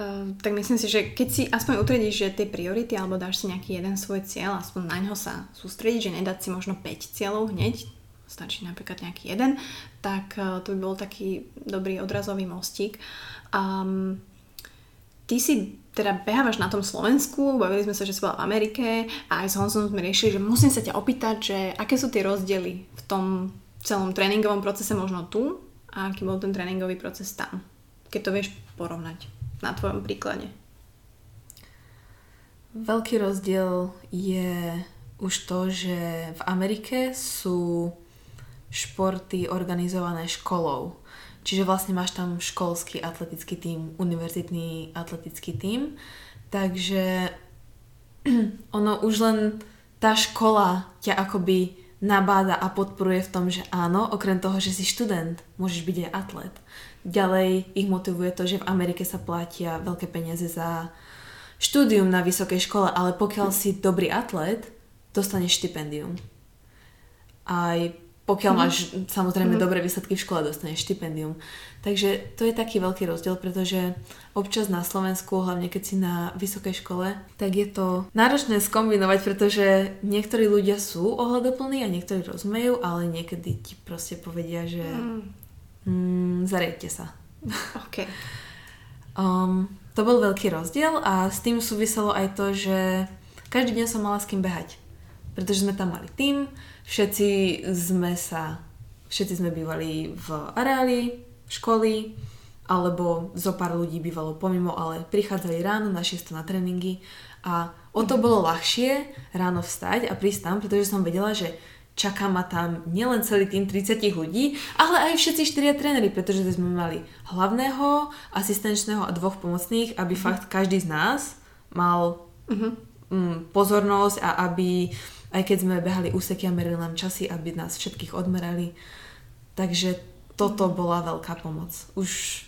uh, tak myslím si, že keď si aspoň utriedíš, že tie priority, alebo dáš si nejaký jeden svoj cieľ, aspoň na ňo sa sústrediť, že nedať si možno 5 cieľov hneď, stačí napríklad nejaký jeden, tak uh, to by bol taký dobrý odrazový mostík. Um, Ty si teda behávaš na tom Slovensku, bavili sme sa, že si bola v Amerike a aj s Honzom sme riešili, že musím sa ťa opýtať, že aké sú tie rozdiely v tom celom tréningovom procese možno tu a aký bol ten tréningový proces tam. Keď to vieš porovnať na tvojom príklade. Veľký rozdiel je už to, že v Amerike sú športy organizované školou. Čiže vlastne máš tam školský atletický tím, univerzitný atletický tím. Takže ono už len tá škola ťa akoby nabáda a podporuje v tom, že áno, okrem toho, že si študent, môžeš byť aj atlet. Ďalej ich motivuje to, že v Amerike sa platia veľké peniaze za štúdium na vysokej škole, ale pokiaľ si dobrý atlet, dostaneš štipendium. Aj pokiaľ mm. máš samozrejme mm. dobré výsledky v škole, dostaneš štipendium. Takže to je taký veľký rozdiel, pretože občas na Slovensku, hlavne keď si na vysokej škole, tak je to náročné skombinovať, pretože niektorí ľudia sú ohľadoplní a niektorí rozumejú, ale niekedy ti proste povedia, že mm. Mm, zariadte sa. Okay. um, to bol veľký rozdiel a s tým súviselo aj to, že každý deň som mala s kým behať. Pretože sme tam mali tým, Všetci sme sa, všetci sme bývali v areáli školy, alebo zo pár ľudí bývalo pomimo, ale prichádzali ráno na 6 na tréningy a o to bolo ľahšie ráno vstať a prísť tam, pretože som vedela, že čaká ma tam nielen celý tým 30 ľudí, ale aj všetci štyria tréneri, pretože sme mali hlavného, asistenčného a dvoch pomocných, aby mm. fakt každý z nás mal mm-hmm. pozornosť a aby aj keď sme behali úseky a merili nám časy, aby nás všetkých odmerali. Takže toto bola veľká pomoc. Už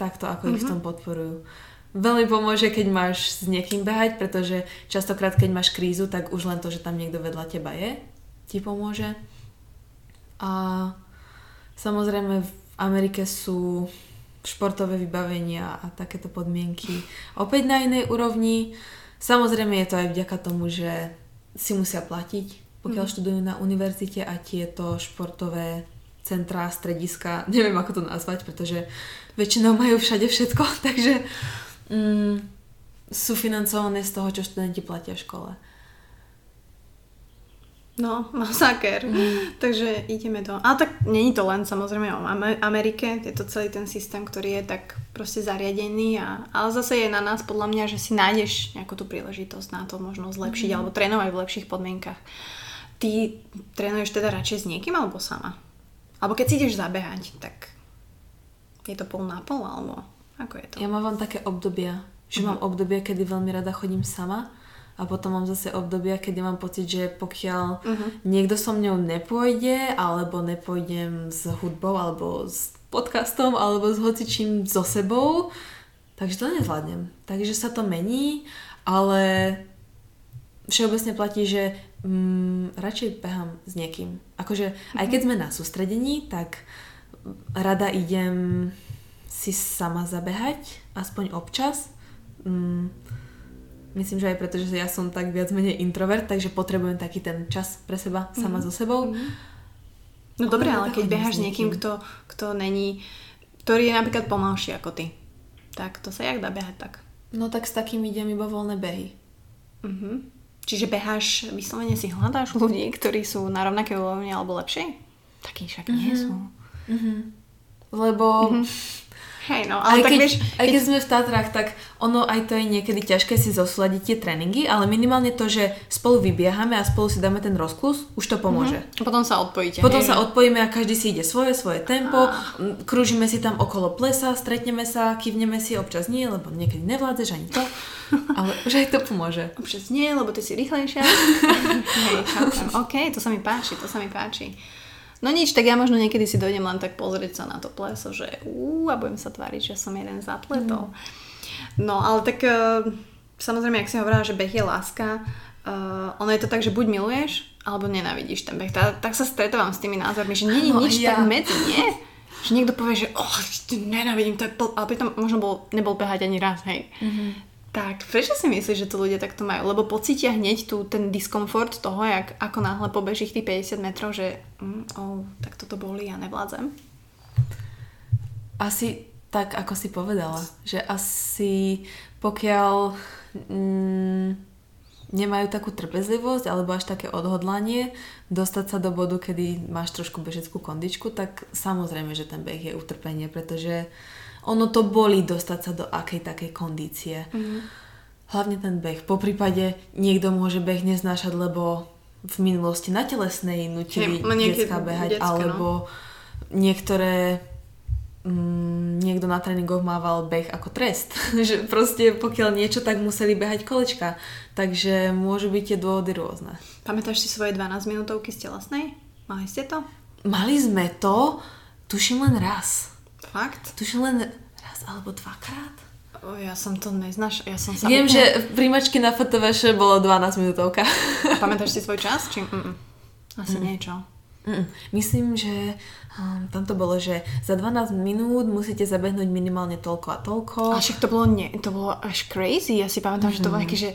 takto, ako mm-hmm. ich v mhm. tom podporujú. Veľmi pomôže, keď máš s niekým behať, pretože častokrát, keď máš krízu, tak už len to, že tam niekto vedľa teba je, ti pomôže. A samozrejme v Amerike sú športové vybavenia a takéto podmienky opäť na inej úrovni. Samozrejme je to aj vďaka tomu, že si musia platiť, pokiaľ mm. študujú na univerzite a tieto športové centrá, strediska, neviem ako to nazvať, pretože väčšinou majú všade všetko, takže mm, sú financované z toho, čo študenti platia v škole. No, masaker. Mm. Takže ideme to. Ale tak není to len samozrejme o Amerike, je to celý ten systém, ktorý je tak proste zariadený. A, ale zase je na nás podľa mňa, že si nájdeš nejakú tú príležitosť na to možno zlepšiť mm. alebo trénovať v lepších podmienkach. Ty trénuješ teda radšej s niekým alebo sama? Alebo keď si ideš zabehať, tak je to pol na pol alebo ako je to? Ja mám také obdobia, že mm. mám obdobie, kedy veľmi rada chodím sama a potom mám zase obdobia, kedy mám pocit, že pokiaľ uh-huh. niekto so mňou nepôjde, alebo nepôjdem s hudbou, alebo s podcastom, alebo s hocičím so sebou, takže to nezvládnem. Takže sa to mení, ale všeobecne platí, že mm, radšej behám s niekým. Akože uh-huh. aj keď sme na sústredení, tak rada idem si sama zabehať, aspoň občas. Mm, Myslím, že aj preto, že ja som tak viac menej introvert, takže potrebujem taký ten čas pre seba, sama mm. so sebou. Mm. No dobre, ale keď beháš s niekým, kto, kto není, ktorý je napríklad pomalší ako ty, tak to sa jak dá behať tak? No tak s takým idem iba voľné behy. Mm-hmm. Čiže beháš, vyslovene si hľadáš ľudí, ktorí sú na rovnaké úrovni alebo lepšie? Takí však nie mm-hmm. sú. Mm-hmm. Lebo mm-hmm Hej, no, ale aj tak keď, vieš... Aj keď sme v Tatrách, tak ono aj to je niekedy ťažké si zosladiť tie tréningy, ale minimálne to, že spolu vybiehame a spolu si dáme ten rozklus, už to pomôže. Mm-hmm. Potom sa odpojíte. Potom hej, sa odpojíme a každý si ide svoje, svoje tempo, m, krúžime si tam okolo plesa, stretneme sa, kývneme si, občas nie, lebo niekedy nevládzeš ani to, ale že aj to pomôže. Občas nie, lebo ty si rýchlejšia. Hej, chápem. OK, to sa mi páči, to sa mi páči. No nič, tak ja možno niekedy si dojdem len tak pozrieť sa na to pleso, že ú, a budem sa tváriť, že som jeden z atletov. Mm. No, ale tak uh, samozrejme, ak si hovorila, že beh je láska, uh, ono je to tak, že buď miluješ, alebo nenávidíš ten beh. Tak, tak sa stretávam s tými názormi, že je No, nič ja. tak medzi, nie? Že niekto povie, že oh, nenávidím, to je pl-, ale pritom možno bol, nebol behať ani raz, hej. Mm-hmm. Tak prečo si myslíš, že to ľudia takto majú? Lebo pocítia hneď tu ten diskomfort toho, jak, ako náhle pobeží tých 50 metrov, že mm, oh, tak toto boli, ja nevládzem. Asi tak, ako si povedala, že asi pokiaľ mm, nemajú takú trpezlivosť alebo až také odhodlanie dostať sa do bodu, kedy máš trošku bežeckú kondičku, tak samozrejme, že ten beh je utrpenie, pretože ono to bolí dostať sa do akej takej kondície. Mm. Hlavne ten beh. Po prípade niekto môže beh neznášať, lebo v minulosti na telesnej nutili niekedy detská behať, decka, no. alebo niektoré mm, niekto na tréningoch mával beh ako trest. že proste pokiaľ niečo, tak museli behať kolečka. Takže môžu byť tie dôvody rôzne. Pamätáš si svoje 12 minútovky z telesnej? Mali ste to? Mali sme to, tuším len raz. Fakt? Tuším len raz alebo dvakrát. O, ja som to neznaš, ja som sa... Viem, úplne- že príjmačky na FTVŠ bolo 12 minútovka. A pamätáš si svoj čas? Či... Mm-mm. Asi mm. niečo. Mm, Myslím, že um, tam to bolo, že za 12 minút musíte zabehnúť minimálne toľko a toľko. A však to bolo, nie, to bolo až crazy. Ja si pamätám, mm-hmm. že to bolo nejaké, že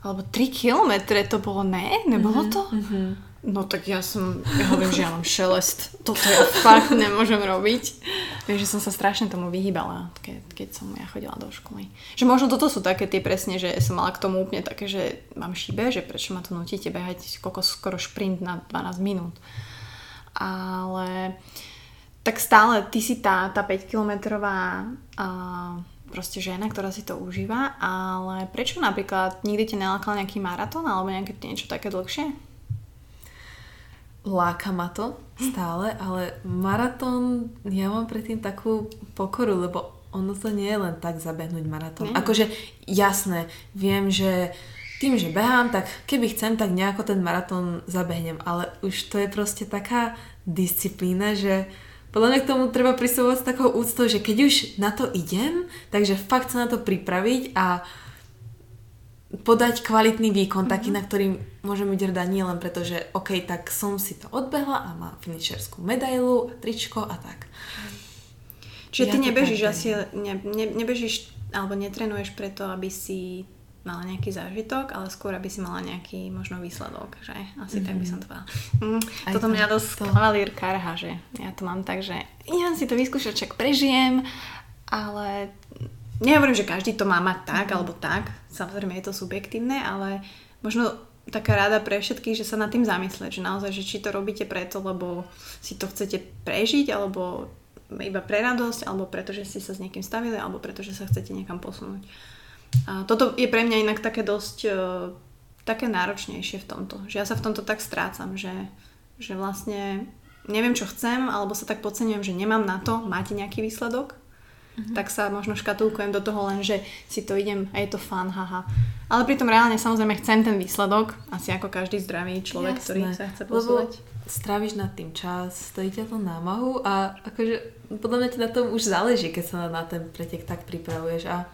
alebo 3 kilometre to bolo, ne? Nebolo to? Mm-hmm. No tak ja som, ja hovorím, že ja mám šelest. Toto ja fakt nemôžem robiť. Vieš, že som sa strašne tomu vyhýbala, keď, keď som ja chodila do školy. Že možno toto sú také tie presne, že som mala k tomu úplne také, že mám šibe, že prečo ma to nutíte behať koľko skoro šprint na 12 minút. Ale tak stále ty si tá, tá 5 kilometrová a proste žena, ktorá si to užíva, ale prečo napríklad nikdy ťa nelákal nejaký maratón alebo nejaké niečo také dlhšie? Láka ma to stále, ale maratón, ja mám predtým takú pokoru, lebo ono to nie je len tak zabehnúť maratón. Nie. Akože jasné, viem, že tým, že behám, tak keby chcem, tak nejako ten maratón zabehnem, ale už to je proste taká disciplína, že podľa mňa k tomu treba pristúpať s takou úctou, že keď už na to idem, takže fakt sa na to pripraviť a podať kvalitný výkon, mm-hmm. taký, na ktorý môžem byť hrdá nie len preto, že OK, tak som si to odbehla a mám finišerskú medailu a tričko a tak. Čiže Ja ty nebežíš tak asi, ne, ne, nebežíš alebo netrenuješ preto, aby si mala nejaký zážitok, ale skôr, aby si mala nejaký možno výsledok, že? Asi mm-hmm. tak by som to povedala. Mm, Aj toto to- mňa dosť to- kavalír karha, že ja to mám tak, že ja si to vyskúšať, čak prežijem, ale nehovorím, že každý to má mať tak alebo tak, samozrejme je to subjektívne, ale možno taká rada pre všetkých, že sa nad tým zamyslieť, že naozaj, že či to robíte preto, lebo si to chcete prežiť, alebo iba pre radosť, alebo preto, že ste sa s niekým stavili, alebo preto, že sa chcete niekam posunúť. A toto je pre mňa inak také dosť e, také náročnejšie v tomto. Že ja sa v tomto tak strácam, že, že vlastne neviem, čo chcem, alebo sa tak podceňujem, že nemám na to, máte nejaký výsledok, mm-hmm. tak sa možno škatulkujem do toho len, že si to idem a je to fun, haha. Ale pritom reálne samozrejme chcem ten výsledok, asi ako každý zdravý človek, Jasné, ktorý sa chce posúvať. stráviš nad tým čas, stojí ťa to námahu a akože podľa mňa ti na tom už záleží, keď sa na ten pretek tak pripravuješ a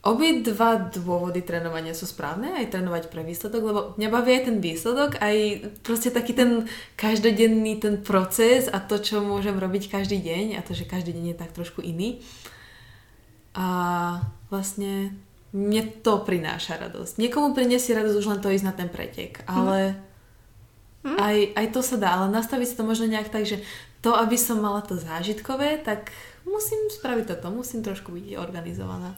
Obi dva dôvody trénovania sú správne, aj trénovať pre výsledok, lebo mňa baví aj ten výsledok, aj proste taký ten každodenný ten proces a to, čo môžem robiť každý deň a to, že každý deň je tak trošku iný. A vlastne mne to prináša radosť. Niekomu prinesie radosť už len to ísť na ten pretek, ale Hm? aj, aj to sa dá, ale nastaviť si to možno nejak tak, že to, aby som mala to zážitkové, tak musím spraviť toto, musím trošku byť organizovaná.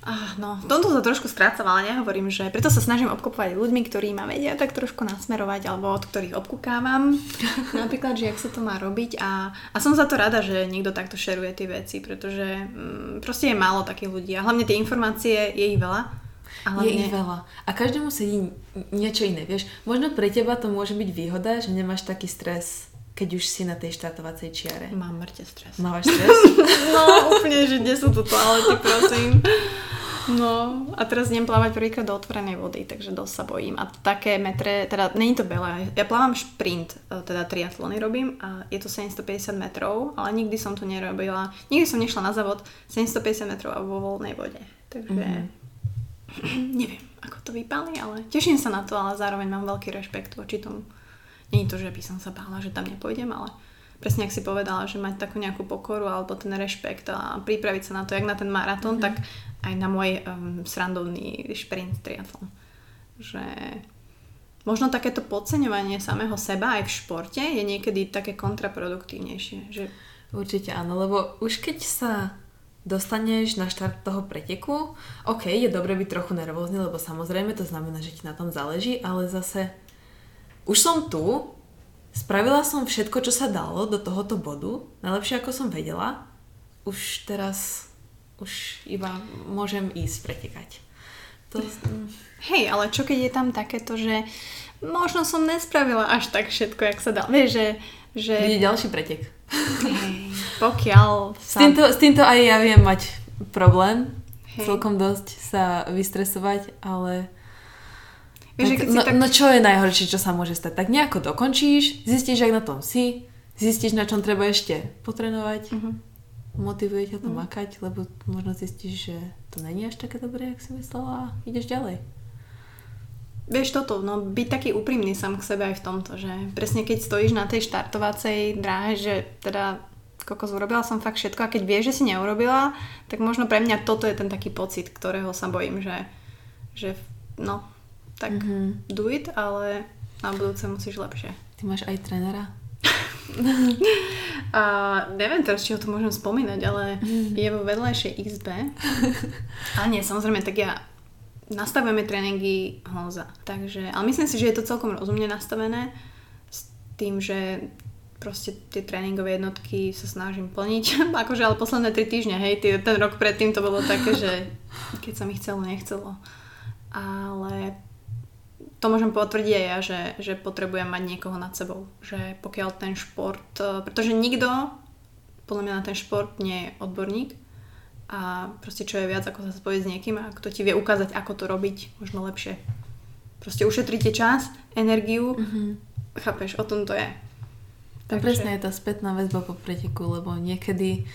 Ah, no, v tomto sa trošku strácam, ale nehovorím, že preto sa snažím obkopovať ľuďmi, ktorí ma vedia tak trošku nasmerovať, alebo od ktorých obkúkávam. Napríklad, že jak sa to má robiť a, a som za to rada, že niekto takto šeruje tie veci, pretože mm, proste je málo takých ľudí a hlavne tie informácie je ich veľa. A hlavne... Je ich veľa. A každému sedí niečo iné, vieš. Možno pre teba to môže byť výhoda, že nemáš taký stres keď už si na tej štartovacej čiare? Mám mŕte stres. Máš stres? no, úplne, že kde sú tu toalety, prosím. No a teraz idem plávať prvýkrát do otvorenej vody, takže dosť sa bojím. A také metre, teda není to veľa, ja plávam šprint, e, teda triatlony robím a je to 750 metrov, ale nikdy som to nerobila, nikdy som nešla na závod 750 metrov a vo voľnej vode. Takže mm-hmm. neviem, ako to vypáli, ale teším sa na to, ale zároveň mám veľký rešpekt voči tomu. Je to, že by som sa bála, že tam nepôjdem, ale presne ak si povedala, že mať takú nejakú pokoru alebo ten rešpekt a pripraviť sa na to, jak na ten maratón, mm-hmm. tak aj na môj um, srandovný šprint triatlon. Že možno takéto podceňovanie samého seba aj v športe je niekedy také kontraproduktívnejšie. Že... Určite áno, lebo už keď sa dostaneš na štart toho preteku, ok, je dobre byť trochu nervózny, lebo samozrejme to znamená, že ti na tom záleží, ale zase už som tu, Spravila som všetko, čo sa dalo do tohoto bodu, najlepšie ako som vedela. Už teraz, už iba môžem ísť pretekať. To... Hej, ale čo keď je tam takéto, že možno som nespravila až tak všetko, jak sa dá. Vieš, že... že... Bude ďalší pretek. Hej, pokiaľ sa... S týmto, s týmto aj ja viem mať problém. Hej. Celkom dosť sa vystresovať, ale Vieš, tak, no, tak... no čo je najhoršie, čo sa môže stať? Tak nejako dokončíš, zistíš, ak na tom si, zistíš, na čom treba ešte potrenovať, uh-huh. motivuje ťa to uh-huh. makať, lebo možno zistíš, že to není až také dobré, jak si myslela a ideš ďalej. Vieš toto, no byť taký úprimný sám k sebe aj v tomto, že presne keď stojíš na tej štartovacej dráhe, že teda kokos, urobila som fakt všetko a keď vieš, že si neurobila, tak možno pre mňa toto je ten taký pocit, ktorého sa bojím, že, že no, tak mm-hmm. do it, ale na budúce musíš lepšie. Ty máš aj trénera? a neviem teraz, či ho tu môžem spomínať, ale mm. je vo vedľajšej izbe. A nie, samozrejme, tak ja nastavujeme tréningy Honza. Takže, ale myslím si, že je to celkom rozumne nastavené s tým, že proste tie tréningové jednotky sa snažím plniť. akože ale posledné tri týždne, hej, ten rok predtým to bolo také, že keď sa mi chcelo, nechcelo. Ale to môžem potvrdiť aj ja, že, že potrebujem mať niekoho nad sebou. Že pokiaľ ten šport, e, pretože nikto podľa mňa na ten šport nie je odborník a proste čo je viac ako sa spojiť s niekým a kto ti vie ukázať, ako to robiť možno lepšie. Proste ušetríte čas, energiu, mm-hmm. chápeš, o tom to je. Takže... Presne je tá spätná väzba po preteku, lebo niekedy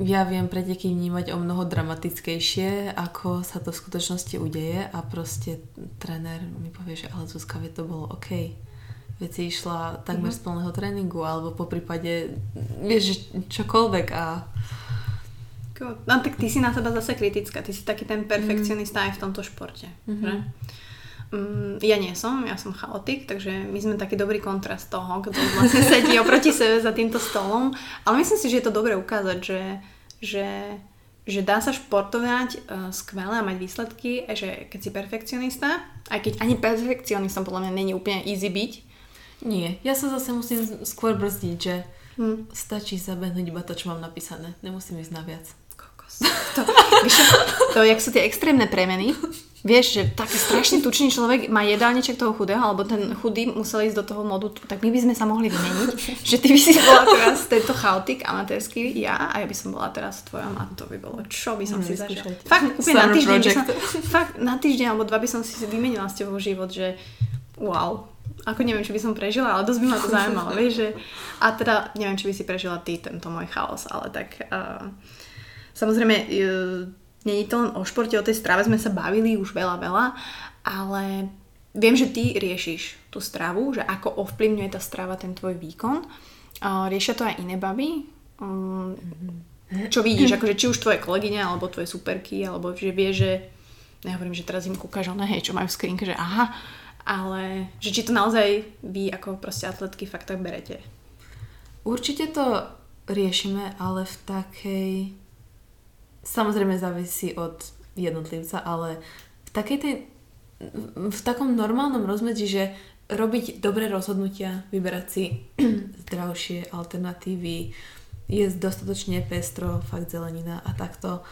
ja viem preteky vnímať o mnoho dramatickejšie, ako sa to v skutočnosti udeje a proste tréner mi povie, že ale Zuzka, vie to bolo OK. Veď si išla takmer mm-hmm. z plného tréningu alebo po prípade, vieš, čokoľvek a... No tak ty si na seba zase kritická, ty si taký ten perfekcionista mm. aj v tomto športe, mm-hmm. že? Mm, ja nie som, ja som chaotik, takže my sme taký dobrý kontrast toho, kto vlastne sedí oproti sebe za týmto stolom. Ale myslím si, že je to dobre ukázať, že, že, že dá sa športovať uh, skvelé a mať výsledky, že keď si perfekcionista, aj keď ani perfekcionistom podľa mňa není úplne easy byť. Nie, ja sa zase musím skôr brzdiť, že hmm. stačí zabehnúť iba to, čo mám napísané. Nemusím ísť na viac. Kokos. To, to, jak sú tie extrémne premeny, Vieš, že taký strašne tučný človek má jedálniček toho chudého, alebo ten chudý musel ísť do toho modu, tak my by sme sa mohli vymeniť, že ty by si bola teraz tento chaotik amatérsky, ja, a ja by som bola teraz tvoja a to by bolo, čo by som si zažila. Fakt, úplne na týždeň, by som, fakt, na týždeň alebo dva by som si vymenila s tebou život, že wow, ako neviem, či by som prežila, ale dosť by ma to zaujímalo, vieš, že a teda neviem, či by si prežila ty tento môj chaos, ale tak uh, samozrejme uh, Není to len o športe, o tej strave sme sa bavili už veľa, veľa, ale viem, že ty riešiš tú stravu, že ako ovplyvňuje tá strava ten tvoj výkon. Riešia to aj iné baby. Mm, čo vidíš, akože či už tvoje kolegyne, alebo tvoje superky, alebo že vie, že nehovorím, že teraz im kúkaš ona, hej, čo majú v skrinke, že aha, ale že či to naozaj vy ako proste atletky fakt tak berete. Určite to riešime, ale v takej Samozrejme závisí od jednotlivca, ale v takej tej, v takom normálnom rozmedzi, že robiť dobré rozhodnutia, vyberať si zdravšie alternatívy, jesť dostatočne pestro, fakt zelenina a takto.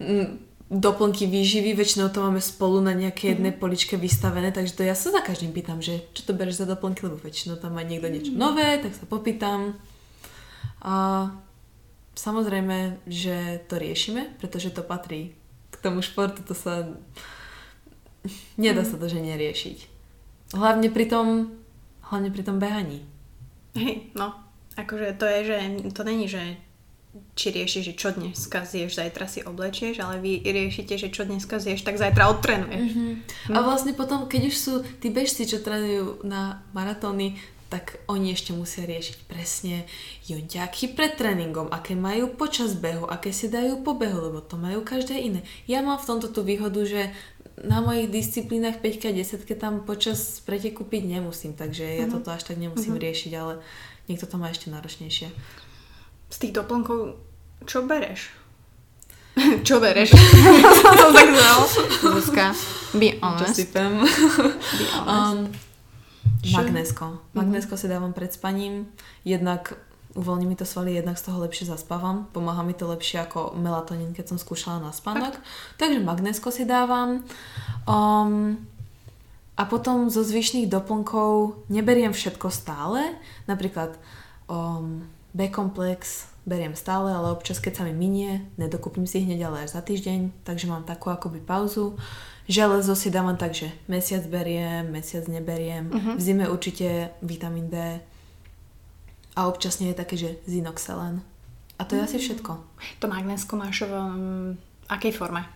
Mm, doplnky výživy, väčšinou to máme spolu na nejaké jednej mm-hmm. poličke vystavené, takže to ja sa za každým pýtam, že čo to bereš za doplnky, lebo väčšinou tam má niekto niečo mm-hmm. nové, tak sa popýtam. A samozrejme, že to riešime, pretože to patrí k tomu športu, to sa nedá sa to, že neriešiť. Hlavne pri tom, hlavne pri tom behaní. Hej, no. Akože to je, že to není, že či riešiš, že čo dneska zješ, zajtra si oblečieš, ale vy riešite, že čo dneska zješ, tak zajtra odtrenuješ. Mm-hmm. Mm. A vlastne potom, keď už sú tí bežci, čo trénujú na maratóny, tak oni ešte musia riešiť presne jonťáky pred tréningom, aké majú počas behu, aké si dajú po behu, lebo to majú každé iné. Ja mám v tomto tú výhodu, že na mojich disciplínach 5 10 tam počas preteku piť nemusím, takže ja mm-hmm. toto až tak nemusím mm-hmm. riešiť, ale niekto to má ešte náročnejšie. Z tých doplnkov, čo bereš? čo bereš? som tak znal. Zuzka, be honest. Čo be honest. Um, magnesko. Magnesko mm-hmm. si dávam pred spaním. Jednak uvoľní mi to svaly, jednak z toho lepšie zaspávam. Pomáha mi to lepšie ako melatonín, keď som skúšala na spánok. Takže magnesko si dávam. Um, a potom zo zvyšných doplnkov neberiem všetko stále. Napríklad um, B-komplex beriem stále, ale občas keď sa mi minie, nedokúpim si hneď ale až za týždeň, takže mám takú akoby pauzu. Železo si dávam tak, že mesiac beriem, mesiac neberiem. Uh-huh. V zime určite vitamín D, a občas nie je také, že zinoxelen. A to je mm. asi všetko. To magnésko máš v um, akej forme?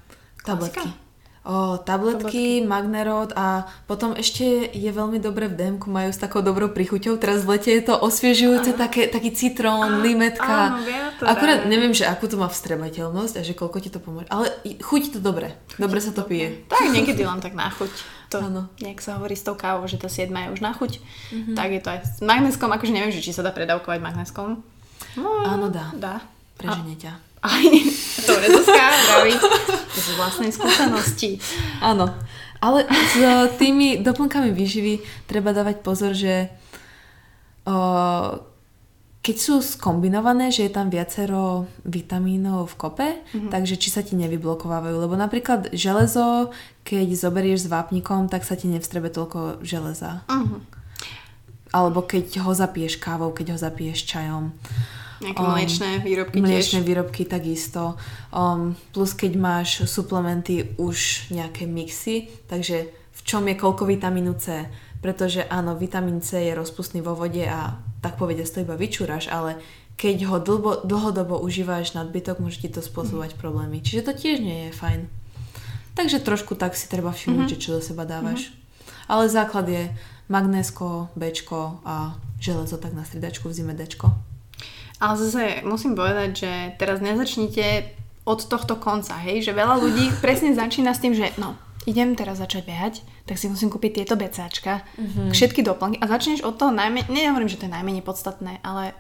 Tabletky. O, tabletky, tabletky, magnerod a potom ešte je veľmi dobre v DMku, majú s takou dobrou prichuťou. Teraz v lete je to osviežujúce, také, taký citrón, limetka. Áno, to Akurát neviem, že akú to má vstrebateľnosť a že koľko ti to pomôže. Ale chuť to dobre. Dobre sa to pije. Tak niekedy len tak na chuť to, ano. nejak sa hovorí s tou kávou, že tá 7 je už na chuť, mm-hmm. tak je to aj s magneskom, akože neviem, že či sa dá predávkovať magneskom. No, Áno, dá. Dá. Preženie ťa. Aj, to zdraví. To sú vlastnej skúsenosti. Áno. Ale s tými doplnkami výživy treba dávať pozor, že o, keď sú skombinované, že je tam viacero vitamínov v kope, mm-hmm. takže či sa ti nevyblokovávajú. Lebo napríklad železo, keď zoberieš s vápnikom, tak sa ti nevstrebe toľko železa. Mm-hmm. Alebo keď ho zapiješ kávou, keď ho zapiješ čajom. Nejaké um, mliečné výrobky Mliečné tiež. výrobky takisto. Um, plus keď máš suplementy už nejaké mixy, takže v čom je koľko vitamínu C. Pretože áno, vitamín C je rozpustný vo vode a tak povedať to iba vyčúraš, ale keď ho dlbo, dlhodobo užíváš nadbytok, môže ti to spôsobovať mm. problémy. Čiže to tiež nie je fajn. Takže trošku tak si treba všimnúť, mm-hmm. čo do seba dávaš. Mm-hmm. Ale základ je magnésko, Bčko a železo tak na stridačku v zime Dčko. Ale zase musím povedať, že teraz nezačnite od tohto konca, hej, že veľa ľudí presne začína s tým, že no, idem teraz začať behať, tak si musím kúpiť tieto becáčka, mm-hmm. všetky doplnky. A začneš od toho najmenej, nehovorím, že to je najmenej podstatné, ale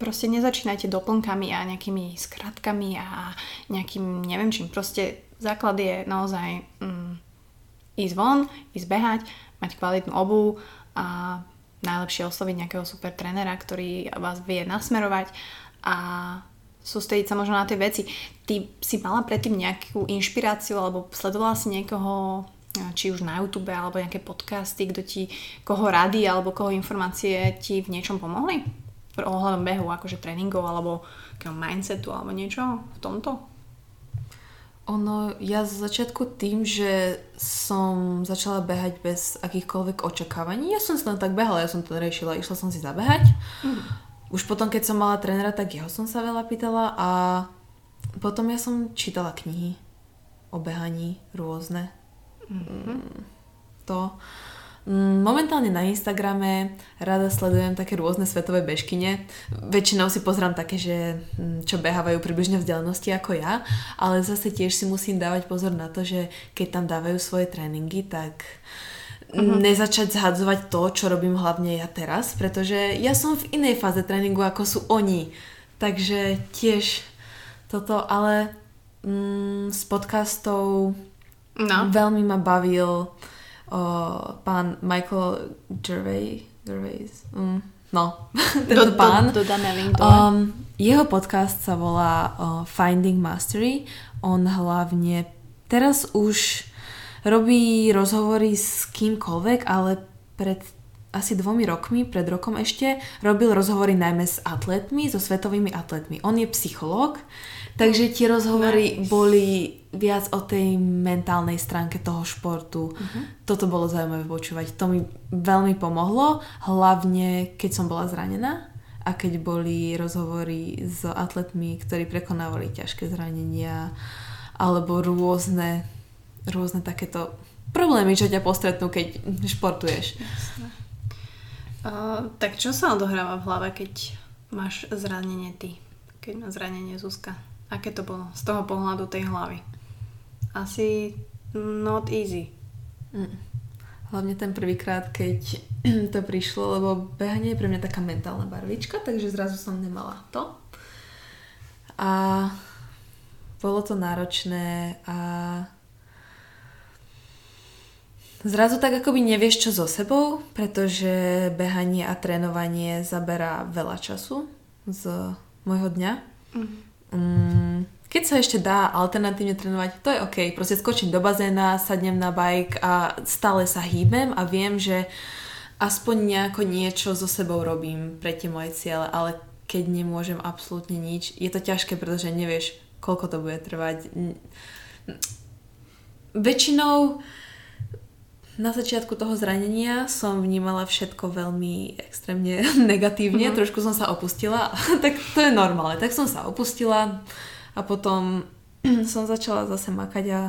proste nezačínajte doplnkami a nejakými skratkami a nejakým, neviem čím, proste základ je naozaj mm, ísť von, ísť behať, mať kvalitnú obu a najlepšie osloviť nejakého super trénera, ktorý vás vie nasmerovať a sústrediť sa možno na tie veci. Ty si mala predtým nejakú inšpiráciu alebo sledovala si niekoho či už na YouTube alebo nejaké podcasty, kto ti, koho rady alebo koho informácie ti v niečom pomohli? Ohľadom behu, akože tréningov alebo mindsetu alebo niečo v tomto? Ono, ja z začiatku tým, že som začala behať bez akýchkoľvek očakávaní, ja som len tak behala, ja som to riešila, išla som si zabehať. Mm. Už potom, keď som mala trénera, tak jeho som sa veľa pýtala a potom ja som čítala knihy o behaní rôzne. Mm-hmm. To. Mm, momentálne na Instagrame rada sledujem také rôzne svetové bežkyne. Väčšinou si pozrám také, že mm, čo behávajú približne vzdialenosti ako ja, ale zase tiež si musím dávať pozor na to, že keď tam dávajú svoje tréningy, tak uh-huh. nezačať zhadzovať to, čo robím hlavne ja teraz, pretože ja som v inej fáze tréningu, ako sú oni. Takže tiež toto, ale mm, z podcastov No. veľmi ma bavil o, pán Michael Gervais. Gervais. Mm, no, tento Do- do- pán. dodáme link dole. Um, jeho podcast sa volá uh, Finding Mastery. On hlavne teraz už robí rozhovory s kýmkoľvek, ale pred asi dvomi rokmi, pred rokom ešte, robil rozhovory najmä s atletmi, so svetovými atletmi. On je psychológ, takže tie rozhovory Nice. boli viac o tej mentálnej stránke toho športu. Mhm. Toto bolo zaujímavé počúvať. To mi veľmi pomohlo, hlavne keď som bola zranená a keď boli rozhovory s atletmi, ktorí prekonávali ťažké zranenia alebo rôzne, rôzne takéto problémy, čo ťa postretnú, keď športuješ. Uh, tak čo sa odohráva v hlave, keď máš zranenie ty? Keď má zranenie Zuzka? Aké to bolo z toho pohľadu tej hlavy? Asi not easy. Mm. Hlavne ten prvýkrát, keď to prišlo, lebo behanie je pre mňa taká mentálna barvička, takže zrazu som nemala to. A bolo to náročné a zrazu tak akoby nevieš čo so sebou, pretože behanie a trénovanie zaberá veľa času z môjho dňa. Mm, keď sa ešte dá alternatívne trénovať, to je OK. Proste skočím do bazéna, sadnem na bike a stále sa hýbem a viem, že aspoň nejako niečo so sebou robím pre tie moje ciele, ale keď nemôžem absolútne nič, je to ťažké, pretože nevieš, koľko to bude trvať. Väčšinou na začiatku toho zranenia som vnímala všetko veľmi extrémne negatívne, Mhm. trošku som sa opustila, tak to je normálne, tak som sa opustila a potom som začala zase makať a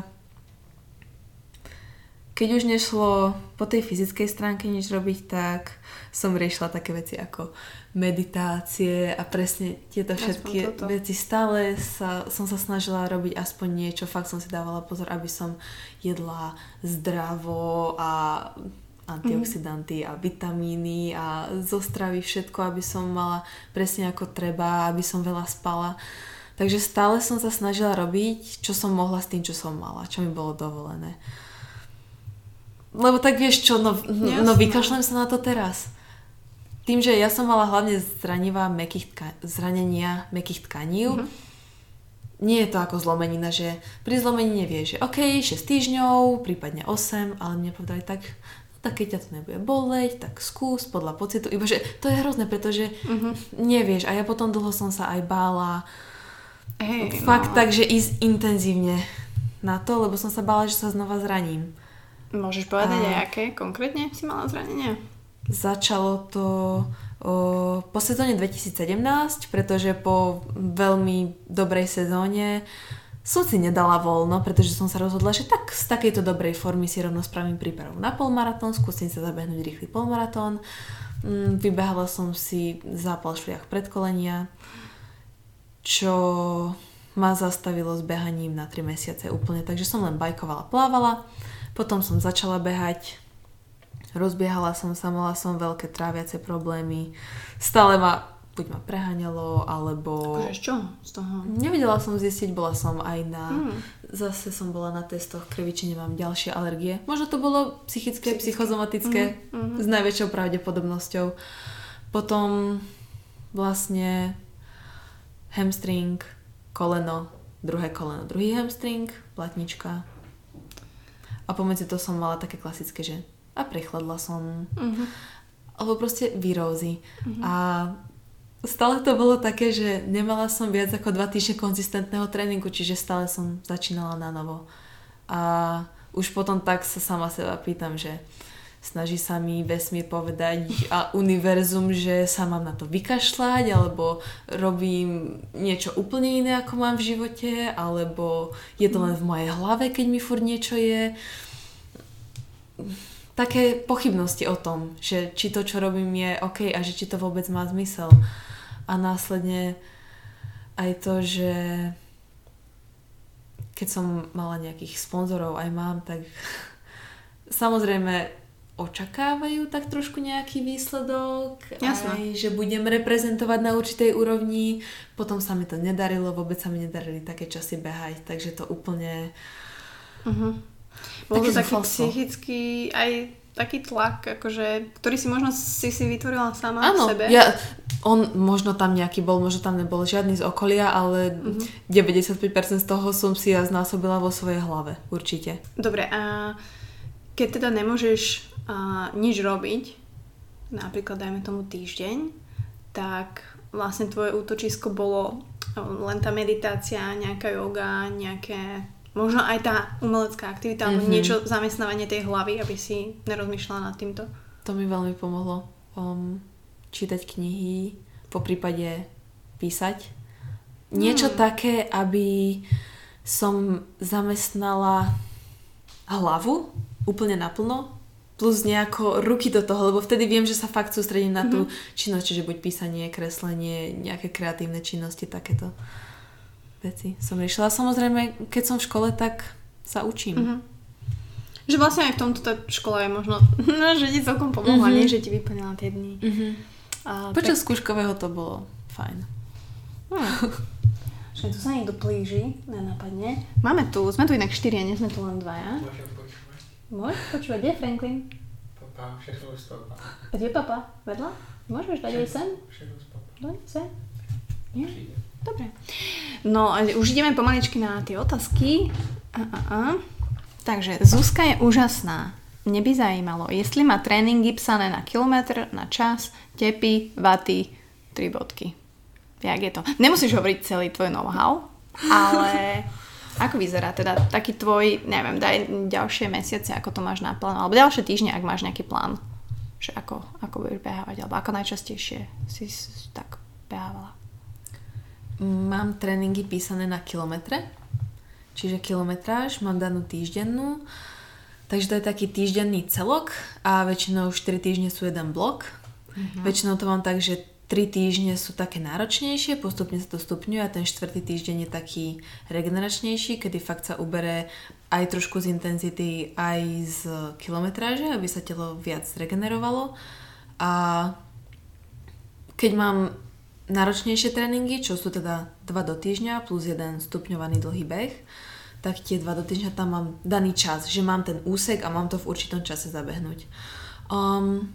keď už nešlo po tej fyzickej stránke nič robiť, tak som riešila také veci ako meditácie a presne tieto všetky veci. Stále sa, som sa snažila robiť aspoň niečo, fakt som si dávala pozor, aby som jedla zdravo a antioxidanty a vitamíny a zo stravy všetko, aby som mala presne ako treba, aby som veľa spala. Takže stále som sa snažila robiť, čo som mohla s tým, čo som mala, čo mi bolo dovolené. Lebo tak vieš čo, no, no Jasné. vykašlem sa na to teraz. Tým, že ja som mala hlavne zranivá mekých tka- zranenia mekých tkaní, Mhm. nie je to ako zlomenina, že pri zlomenine vieš, že OK, 6 týždňov, prípadne 8, ale mne povedali tak, no tak keď ťa to nebude boleť, tak skús podľa pocitu. Iba, že to je hrozné, pretože Mhm. nevieš a ja potom dlho som sa aj bála. Hej, Fakt no. tak, že ísť intenzívne na to, lebo som sa bála, že sa znova zraním. Môžeš povedať A- aj aké konkrétne si mala zranenia? Začalo to o, po sezóne 2017, pretože po veľmi dobrej sezóne som si nedala voľno, pretože som sa rozhodla, že tak z takejto dobrej formy si rovno spravím prípravu na polmaratón, skúsim sa zabehnúť rýchly polmaratón. Mm, Vybehala som si zápal šliach predkolenia, čo ma zastavilo s behaním na 3 mesiace úplne, takže som len bajkovala, plávala. Potom som začala behať, rozbiehala som sa, mala som veľké tráviace problémy. Stále ma, buď ma preháňalo, alebo... Akože čo? Z toho? Nevedela som zistiť, bola som aj na... Hmm. Zase som bola na testoch krvi, či nemám ďalšie alergie. Možno to bolo psychické, Psychické. psychozomatické, Mhm, mhm. s najväčšou pravdepodobnosťou. Potom vlastne hamstring, koleno, druhé koleno, druhý hamstring, platnička. A pomedzi to som mala také klasické, že a prechladla som, Mhm. alebo proste výrozy. A stále to bolo také, že nemala som viac ako dva týždne konzistentného tréningu, čiže stále som začínala na novo. A už potom tak sa sama seba pýtam, že snaží sa mi vesmír povedať a univerzum, že sa mám na to vykašľať, alebo robím niečo úplne iné, ako mám v živote, alebo je to len v mojej hlave, keď mi furt niečo je také pochybnosti o tom, že či to, čo robím, je OK a že či to vôbec má zmysel. A následne aj to, že keď som mala nejakých sponzorov, aj mám, tak samozrejme očakávajú tak trošku nejaký výsledok, Jasné. aj že budem reprezentovať na určitej úrovni. Potom sa mi to nedarilo, vôbec sa mi nedarili také časy behať, takže to úplne... Uh-huh. Bol to taký zúfalstvo. psychický aj taký tlak, akože, ktorý si možno si si vytvorila sama Áno, v sebe. ja, on možno tam nejaký bol, možno tam nebol žiadny z okolia, ale Mhm. 95% z toho som si ja znásobila vo svojej hlave, určite. Dobre, a keď teda nemôžeš a, nič robiť, napríklad dajme tomu týždeň, tak vlastne tvoje útočisko bolo o, len tá meditácia, nejaká yoga, nejaké možno aj tá umelecká aktivita, alebo Mhm. niečo, zamestnávanie tej hlavy, aby si nerozmýšľala nad týmto. To mi veľmi pomohlo um, čítať knihy, po prípade písať. Niečo Hmm. také, aby som zamestnala hlavu úplne naplno, plus nejako ruky do toho, lebo vtedy viem, že sa fakt sústredím na tú činnosť, čiže buď písanie, kreslenie, nejaké kreatívne činnosti, takéto veci som riešila. Samozrejme, keď som v škole, tak sa učím. Mhm. Že vlastne aj v tomto tá škola je možno, no, že ti celkom pomohla, Mhm. nie? Že ti vyplnila tie dny. Mhm. A Počas skúškového to bolo fajn. Hm. Že tu sa niekto plíži, nenapadne. Máme tu, sme tu inak štyria, nie sme tu len dvaja. Počúvať. Môžeš počúvať, kde je Franklin? Papa, všechno uspal. A kde je papa? Vedľa? Môžeš dať aj sem? Všechno. No, sem. Nie? Dobre. No, už ideme pomaličky na tie otázky. A, a, a. Takže Zuzka je úžasná. Mne by zajímalo, jestli má tréningy psané na kilometr, na čas, tepy, vaty, tri bodky. Jak je to? Nemusíš hovoriť celý tvoj know-how, ale ako vyzerá teda taký tvoj, neviem, daj ďalšie mesiace, ako to máš naplánované, alebo ďalšie týždne, ak máš nejaký plán, že ako, ako budeš behávať, alebo ako najčastejšie si tak behávala. Mám tréningy písané na kilometre, čiže kilometráž mám danú týždennú, takže to je taký týždenný celok a väčšinou 4 týždne sú jeden blok. Mm-hmm. Väčšinou to mám tak, že 3 týždne sú také náročnejšie, postupne sa to stupňuje a ten štvrtý týždeň je taký regeneračnejší, kedy fakt sa ubere aj trošku z intenzity, aj z kilometráže, aby sa telo viac regenerovalo. A keď mám náročnejšie tréningy, čo sú teda 2 do týždňa plus jeden stupňovaný dlhý beh, tak tie 2 do týždňa tam mám daný čas, že mám ten úsek a mám to v určitom čase zabehnúť. Um,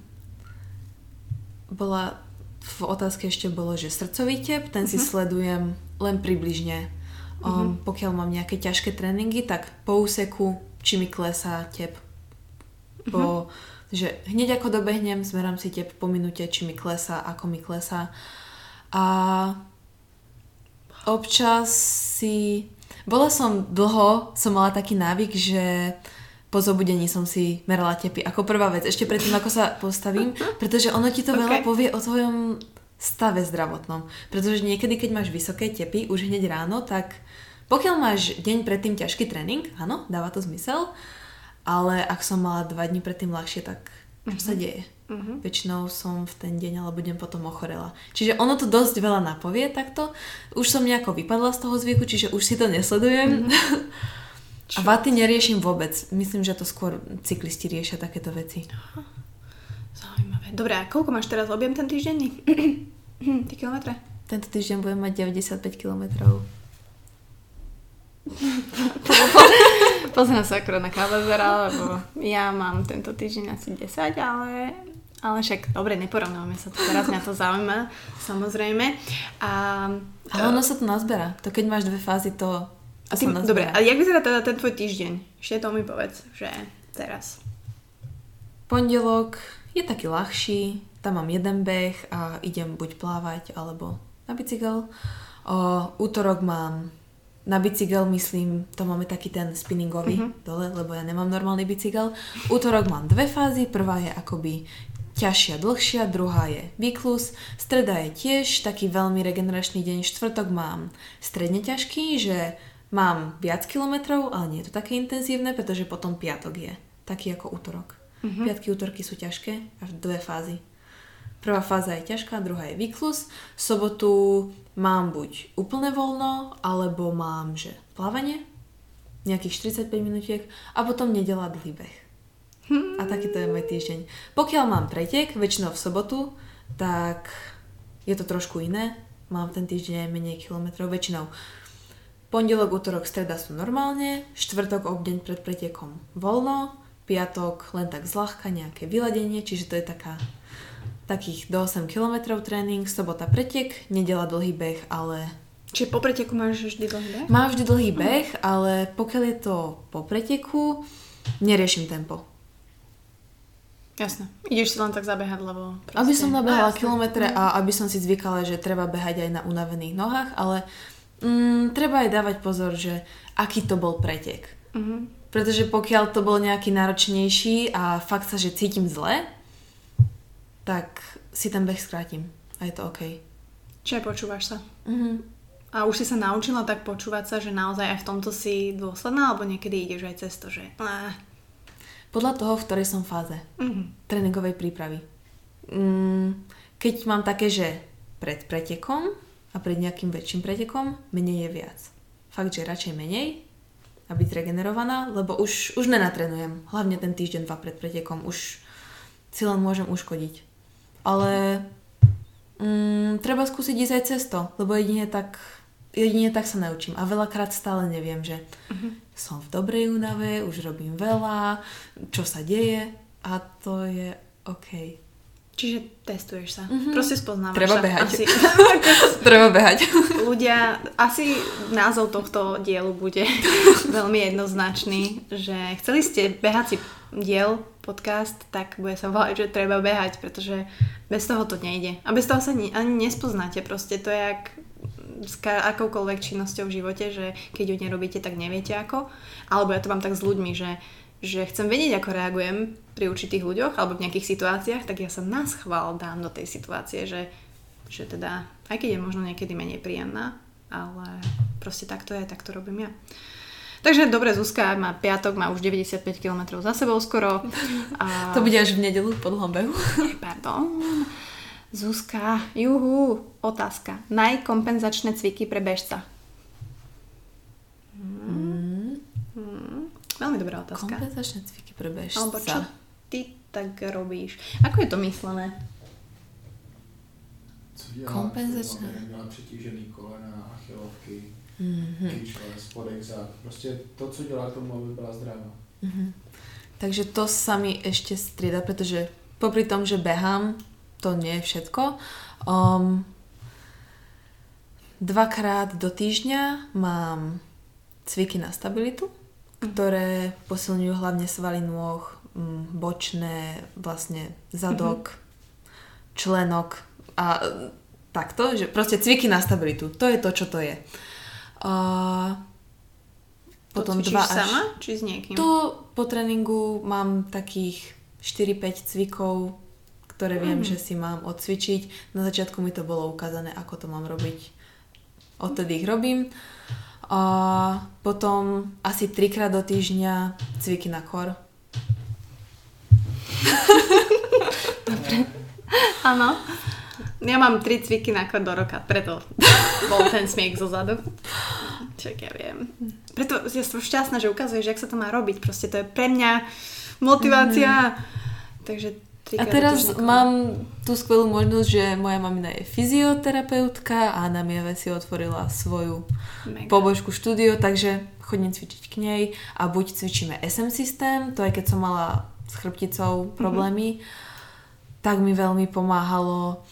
bola v otázke ešte bolo, že srdcový tep, ten si sledujem len približne. Um, Pokiaľ mám nejaké ťažké tréningy, tak po úseku, či mi klesá tep. Po, že hneď ako dobehnem, zmerám si tep po minúte, či mi klesá, ako mi klesá. A občas si... Bola som dlho, som mala taký návyk, že po zobudení som si merala tepy ako prvá vec, ešte predtým, ako sa postavím, pretože ono ti to veľa Ok. povie o tvojom stave zdravotnom. Pretože niekedy, keď máš vysoké tepy už hneď ráno, tak pokiaľ máš deň predtým ťažký tréning, áno, dáva to zmysel, ale ak som mala dva dní predtým ľahšie, tak čo sa deje? Mhm. Väčšinou som v ten deň alebo deň potom ochorela. Čiže ono to dosť veľa napovie takto. Už som nejako vypadla z toho zvyku, čiže už si to nesledujem. A vaty neriešim vôbec. Myslím, že to skôr cyklisti riešia takéto veci. Zaujímavé. Dobre, a koľko máš teraz objem ten týždenný? Ty kilometre? Tento týždeň budem mať 95 kilometrov. Pozriem sa akorát na kávazera, lebo ja mám tento týždeň asi 10, ale, ale však dobre, neporovnávame sa to teraz, mňa to zaujíma, samozrejme. A, Ale ono sa to nazberá. To keď máš dve fázy, to, a ty, dobre, a jak vyzerá teda ten tvoj týždeň? Ešte to mi povedz, že teraz. Pondelok je taký ľahší, tam mám jeden beh a idem buď plávať alebo na bicykel. O, útorok mám na bicykel, myslím, to máme taký ten spinningový mm-hmm. dole, lebo ja nemám normálny bicykel. Útorok mám dve fázy, prvá je akoby ťažšia, dlhšia, druhá je výklus. Streda je tiež taký veľmi regeneračný deň. Štvrtok mám stredne ťažký, že mám viac kilometrov, ale nie je to také intenzívne, pretože potom piatok je taký ako útorok. Mm-hmm. Piatky, útorky sú ťažké, až dve fázy. Prvá fáza je ťažká, druhá je výklus. V sobotu mám buď úplne voľno, alebo mám, že plávanie, nejakých 45 minútiek a potom nedela dlhý beh. A takýto je môj týždeň. Pokiaľ mám pretek, väčšinou v sobotu, tak je to trošku iné. Mám ten týždeň aj menej kilometrov, väčšinou. Pondelok, útorok, streda sú normálne, štvrtok, obdeň pred pretekom voľno, piatok len tak zľahka nejaké vyladenie, čiže to je taká takých do 8 km tréning, sobota pretek, nedela dlhý beh, ale... Čiže po preteku máš vždy dlhý beh? Mám vždy dlhý beh, ale pokiaľ je to po preteku, neriešim tempo. Jasné. Ideš si len tak zabehať, lebo... Proste... Aby som nabehala kilometre a aby som si zvykala, že treba behať aj na unavených nohách, ale mm, treba aj dávať pozor, že aký to bol pretek. Mhm. Pretože pokiaľ to bol nejaký náročnejší a fakt sa, že cítim zle, tak si ten beh skrátim. A je to OK. Čiže počúvaš sa. Mhm. A už si sa naučila tak počúvať sa, že naozaj aj v tomto si dôsledná, alebo niekedy ideš aj cez to, že... Á, Podľa toho, v ktorej som fáze mhm. tréningovej prípravy. Mm, keď mám také, že pred pretekom a pred nejakým väčším pretekom, menej je viac. Fakt, že radšej menej a byť regenerovaná, lebo už, už nenatrenujem. Hlavne ten týždeň, dva pred pretekom. Už si len môžem uškodiť. Ale mm, treba skúsiť ísť aj cez to, lebo jedine tak, jedine tak sa naučím. A veľakrát stále neviem, že som v dobrej únave, už robím veľa, čo sa deje a to je OK. Čiže testuješ sa. Mhm. Proste spoznávaš Treba sa. behať. Asi, Treba behať. ľudia, asi názov tohto dielu bude veľmi jednoznačný, že chceli ste behací diel, podcast, tak bude sa volať, že treba behať, pretože bez toho to nejde. A bez toho sa ni- ani nespoznáte. Proste to je jak s akoukoľvek činnosťou v živote, že keď ju nerobíte, tak neviete ako. Alebo ja to mám tak s ľuďmi, že, že chcem vedieť, ako reagujem pri určitých ľuďoch alebo v nejakých situáciách, tak ja sa na schvál dám do tej situácie, že, že teda, aj keď je možno niekedy menej príjemná, ale proste takto je, tak to robím ja. Takže dobre, Zuzka má piatok, má už 95 km za sebou skoro. A... To bude až v nedelu po dlhom behu. Pardon. Zuzka, juhu, otázka. Najkompenzačné cviky pre bežca. Hmm. Veľmi dobrá otázka. Kompenzačné cviky pre bežca. Alebo čo ty tak robíš? Ako je to myslené? Co dělá, Kompenzačné. Neměla přetížený kolena, achilovky, Mhm. kyčle, spodek zad. Prostě to, co dělá tomu, aby byla zdravá. Mhm. Takže to sa mi ešte strieda, pretože popri tom, že behám, to nie je všetko. Um, dvakrát do týždňa mám cviky na stabilitu, ktoré posilňujú hlavne svaly nôh, mm, bočné, vlastne zadok, členok a e, takto, že proste cviky na stabilitu. To je to, čo to je. A Potom to dva cvičíš sama? Či s niekým? to po tréningu mám takých 4-5 cvikov, ktoré viem, Mhm. že si mám odcvičiť. Na začiatku mi to bolo ukázané, ako to mám robiť. Odtedy ich robím. A potom asi trikrát do týždňa cviky na kor. Áno. Ja mám tri cviky na do roka, preto bol ten smiech zo zadu. Čak ja viem. Preto ja som šťastná, že ukazuješ, jak sa to má robiť. Proste to je pre mňa motivácia. Takže Mhm. A teraz mám tú skvelú možnosť, že moja mamina je fyzioterapeutka a na Mieve si otvorila svoju Mega. pobožku štúdio, takže chodím cvičiť k nej a buď cvičíme SM systém, to aj keď som mala s chrbticou problémy, tak mi veľmi pomáhalo,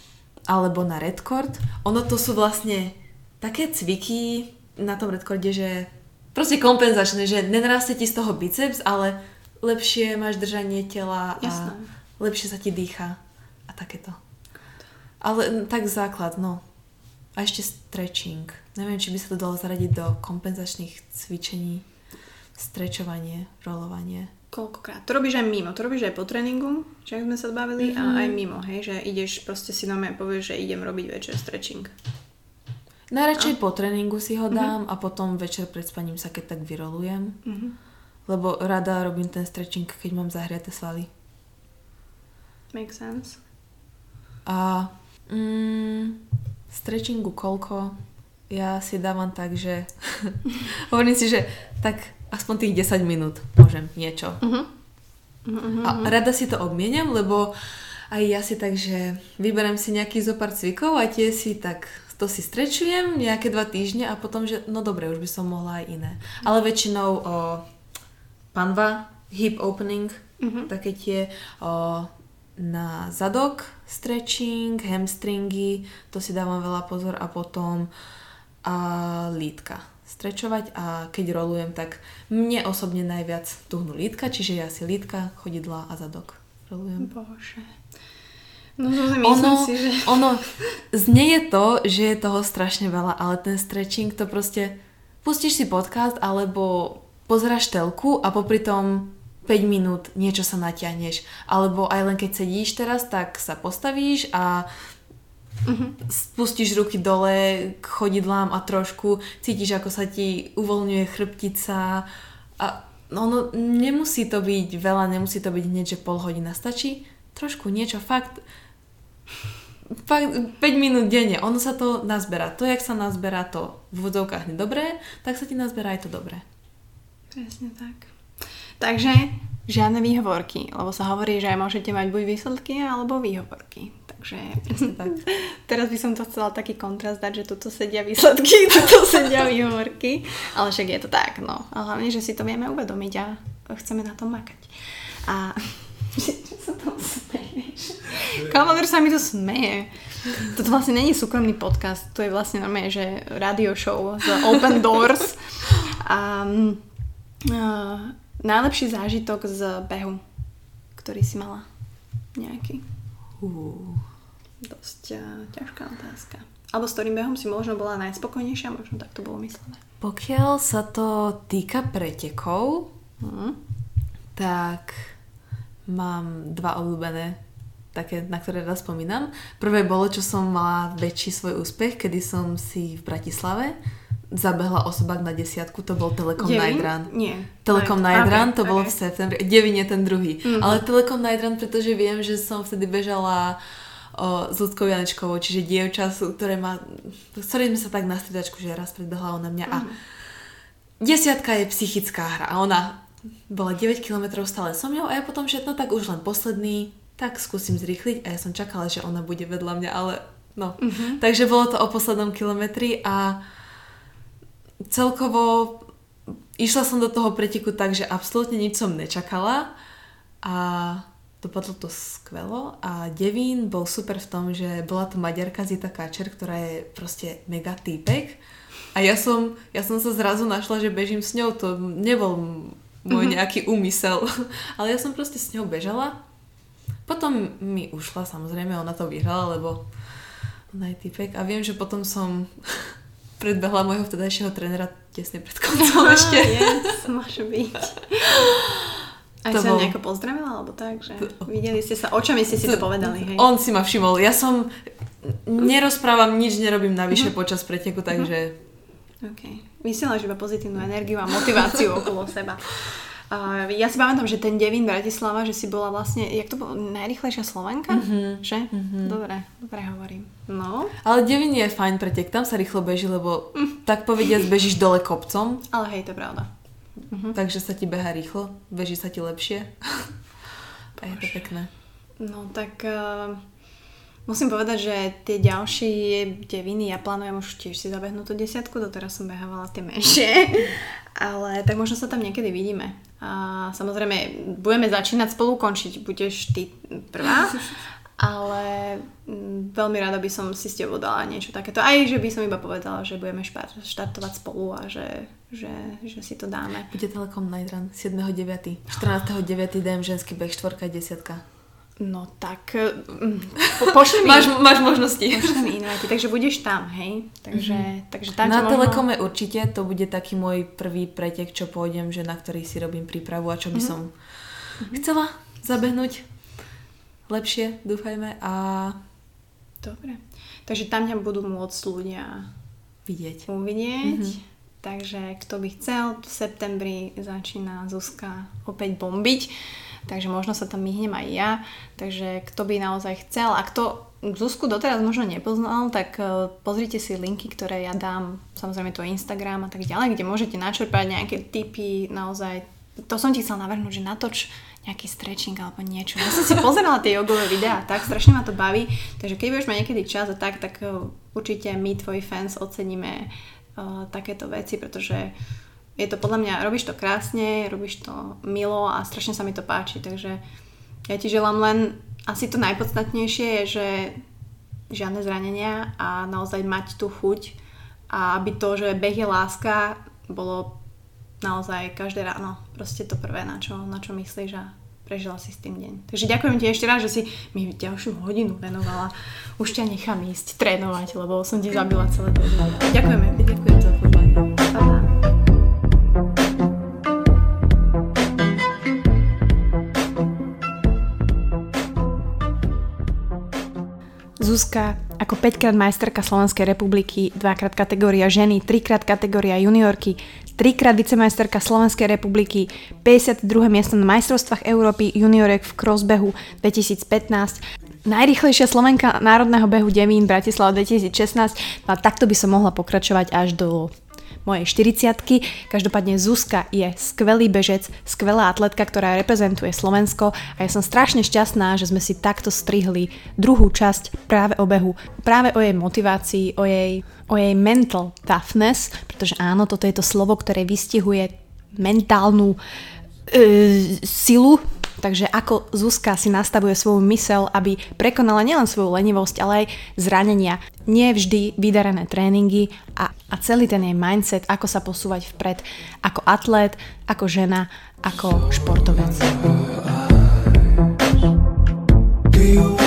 alebo na redcord. Ono to sú vlastne také cviky na tom redcorde, že proste kompenzačné, že nenarastie ti z toho biceps, ale lepšie máš držanie tela a Jasné. Lepšie sa ti dýcha a takéto. Ale mm, tak základ, no. A ešte stretching. Neviem, či by sa to dalo zaradiť do kompenzačných cvičení. Strečovanie, rolovanie. Koľkokrát? To robíš aj mimo, to robíš aj po tréningu, že sme sa bavili, Mhm. a aj mimo, hej, že ideš proste si na mňa povieš, že idem robiť večer stretching. Najradšej po tréningu si ho dám a potom večer pred spaním sa keď tak vyrolujem. Mhm. Lebo rada robím ten stretching, keď mám zahriate svaly. Make sense. A mm, stretchingu koľko? Ja si dávam tak, že hovorím si, že tak aspoň tých 10 minút môžem niečo. Mhm. Uh-huh. A rada si to obmieniam, lebo aj ja si tak, že vyberiem si nejaký zopár cvikov a tie si tak to si strečujem nejaké dva týždne a potom, že no dobre, už by som mohla aj iné. Ale väčšinou o, panva, hip opening, uh-huh. také tie o, na zadok, stretching, hamstringy, to si dávam veľa pozor a potom a lítka strečovať a keď rolujem, tak mne osobne najviac tuhnú lítka, čiže ja si lítka, chodidla a zadok rolujem. Bože. No, ono, si, že... ono znieje to, že je toho strašne veľa, ale ten stretching to proste pustíš si podcast alebo pozeráš telku a popri tom 5 minút niečo sa natiahneš. Alebo aj len keď sedíš teraz, tak sa postavíš a uh-huh. spustíš ruky dole k chodidlám a trošku cítiš, ako sa ti uvoľňuje chrbtica a no, no, nemusí to byť veľa, nemusí to byť hneď, že pol hodina. Stačí trošku niečo, fakt fakt 5 minút denne, ono sa to nazberá. To, jak sa nazberá to v vodzovkách nedobré, tak sa ti nazberá aj to dobré. Presne tak. Takže žiadne výhovorky, lebo sa hovorí, že aj môžete mať buď výsledky alebo výhovorky. Takže tak. teraz by som to chcela taký kontrast dať, že tuto sedia výsledky, tuto sedia výhovorky, ale však je to tak, no. A hlavne, že si to vieme uvedomiť a chceme na tom makať. A čo sa tam smeješ? Sa mi to smeje. Toto vlastne není súkromný podcast, to je vlastne normálne, že radio show z Open Doors. A, uh, najlepší zážitok z behu, ktorý si mala nejaký? Uh. Dosť uh, ťažká otázka. Alebo s ktorým behom si možno bola najspokojnejšia, možno tak to bolo myslené. Pokiaľ sa to týka pretekov, mm. tak mám dva obľúbené také, na ktoré raz spomínam. Prvé bolo, čo som mala väčší svoj úspech, kedy som si v Bratislave zabehla osobák na desiatku, to bol Telekom Night Run. Nie. Telekom Night Run, to okay. bolo v septembri. Devin je ten druhý. Mm-hmm. Ale Telekom Night Run, pretože viem, že som vtedy bežala o, s ľudskou Janečkovou, čiže dievča, ktoré má, s ktorým sme sa tak na striedačku, že raz predbehla ona mňa mm-hmm. a mhm. desiatka je psychická hra a ona bola 9 km stále so mňou a ja potom, že no tak už len posledný, tak skúsim zrýchliť a ja som čakala, že ona bude vedľa mňa, ale no. Uh-huh. Takže bolo to o poslednom kilometri a celkovo išla som do toho preteku tak, že absolútne nič som nečakala a dopadlo to skvelo. A Devín bol super v tom, že bola to Maďarka Zita Káčer, ktorá je proste mega týpek. A ja som, ja som sa zrazu našla, že bežím s ňou, to nebol môj mhm. nejaký úmysel, ale ja som proste s ňou bežala. Potom mi ušla, samozrejme, ona to vyhrala, lebo ona je typek. A viem, že potom som predbehla môjho vtedajšieho trénera tesne pred koncom ešte. Yes, môže byť. Aj to sa bol... nejako pozdravila, alebo tak, že videli ste sa, očami ste si to, to povedali, hej? On si ma všimol. Ja som nerozprávam, nič nerobím navyše uh-huh. počas preteku, takže... OK. Vysielaš iba pozitívnu energiu a motiváciu okolo seba. Uh, ja si pamätám, že ten Devín Bratislava, že si bola vlastne, jak to bolo, najrychlejšia Slovenka? Mm-hmm. Že? Mm-hmm. Dobre, dobre hovorím. No. Ale Devín je fajn pretek, tam sa rýchlo beží, lebo mm. tak povediať bežíš dole kopcom. Ale hej, to je pravda. Mm-hmm. Takže sa ti beha rýchlo, beží sa ti lepšie. A je to pekné. No tak... Uh... Musím povedať, že tie ďalšie deviny, ja plánujem už tiež si zabehnúť tú desiatku, doteraz som behávala tie menšie, ale tak možno sa tam niekedy vidíme. A samozrejme, budeme začínať spolu končiť, budeš ty prvá, ale mm, veľmi rada by som si s tebou dala niečo takéto. Aj, že by som iba povedala, že budeme štartovať spolu a že, že, že si to dáme. Bude Telekom Night Run 7.9. 14.9. DM ženský beh 4 10. No tak, mm, po, pošli mi... máš, máš možnosti. Pošli mi invity, takže budeš tam, hej? Takže, mm-hmm. takže tam Na možno... Telekome určite, to bude taký môj prvý pretek, čo pôjdem, že na ktorý si robím prípravu a čo by mm-hmm. som mm-hmm. chcela zabehnúť lepšie, dúfajme. A... Dobre. Takže tam ťa budú môcť ľudia vidieť. Uvidieť. Mm-hmm. Takže kto by chcel, v septembri začína Zuzka opäť bombiť takže možno sa tam myhnem aj ja. Takže kto by naozaj chcel a kto Zuzku doteraz možno nepoznal, tak e, pozrite si linky, ktoré ja dám, samozrejme to Instagram a tak ďalej, kde môžete načerpať nejaké tipy naozaj to som ti chcela navrhnúť, že natoč nejaký stretching alebo niečo. Ja som si pozerala tie jogové videá, tak strašne ma to baví, takže keď budeš mať niekedy čas a tak, tak uh, určite my, tvoji fans, oceníme uh, takéto veci, pretože je to podľa mňa, robíš to krásne, robíš to milo a strašne sa mi to páči, takže ja ti želám len asi to najpodstatnejšie je, že žiadne zranenia a naozaj mať tú chuť a aby to, že beh je láska, bolo naozaj každé ráno proste to prvé, na čo, na čo myslíš a prežila si s tým deň. Takže ďakujem ti ešte raz, že si mi ďalšiu hodinu venovala. Už ťa nechám ísť trénovať, lebo som ti zabila celé to. Ďakujeme, ďakujem Zuzka ako 5 krát majsterka Slovenskej republiky, 2 krát kategória ženy, 3 krát kategória juniorky, trikrát vicemajsterka Slovenskej republiky, 52. miesto na majstrovstvách Európy juniorek v crossbehu 2015, najrychlejšia Slovenka národného behu Devín Bratislava 2016, no a takto by som mohla pokračovať až do mojej 40 Každopádne Zuzka je skvelý bežec, skvelá atletka, ktorá reprezentuje Slovensko a ja som strašne šťastná, že sme si takto strihli druhú časť práve o behu, práve o jej motivácii, o jej, o jej mental toughness, pretože áno, toto je to slovo, ktoré vystihuje mentálnu e, silu Takže ako Zuzka si nastavuje svoju mysel, aby prekonala nielen svoju lenivosť, ale aj zranenia. Nie vždy vydarené tréningy a, a celý ten jej mindset, ako sa posúvať vpred ako atlét, ako žena, ako športovec. Do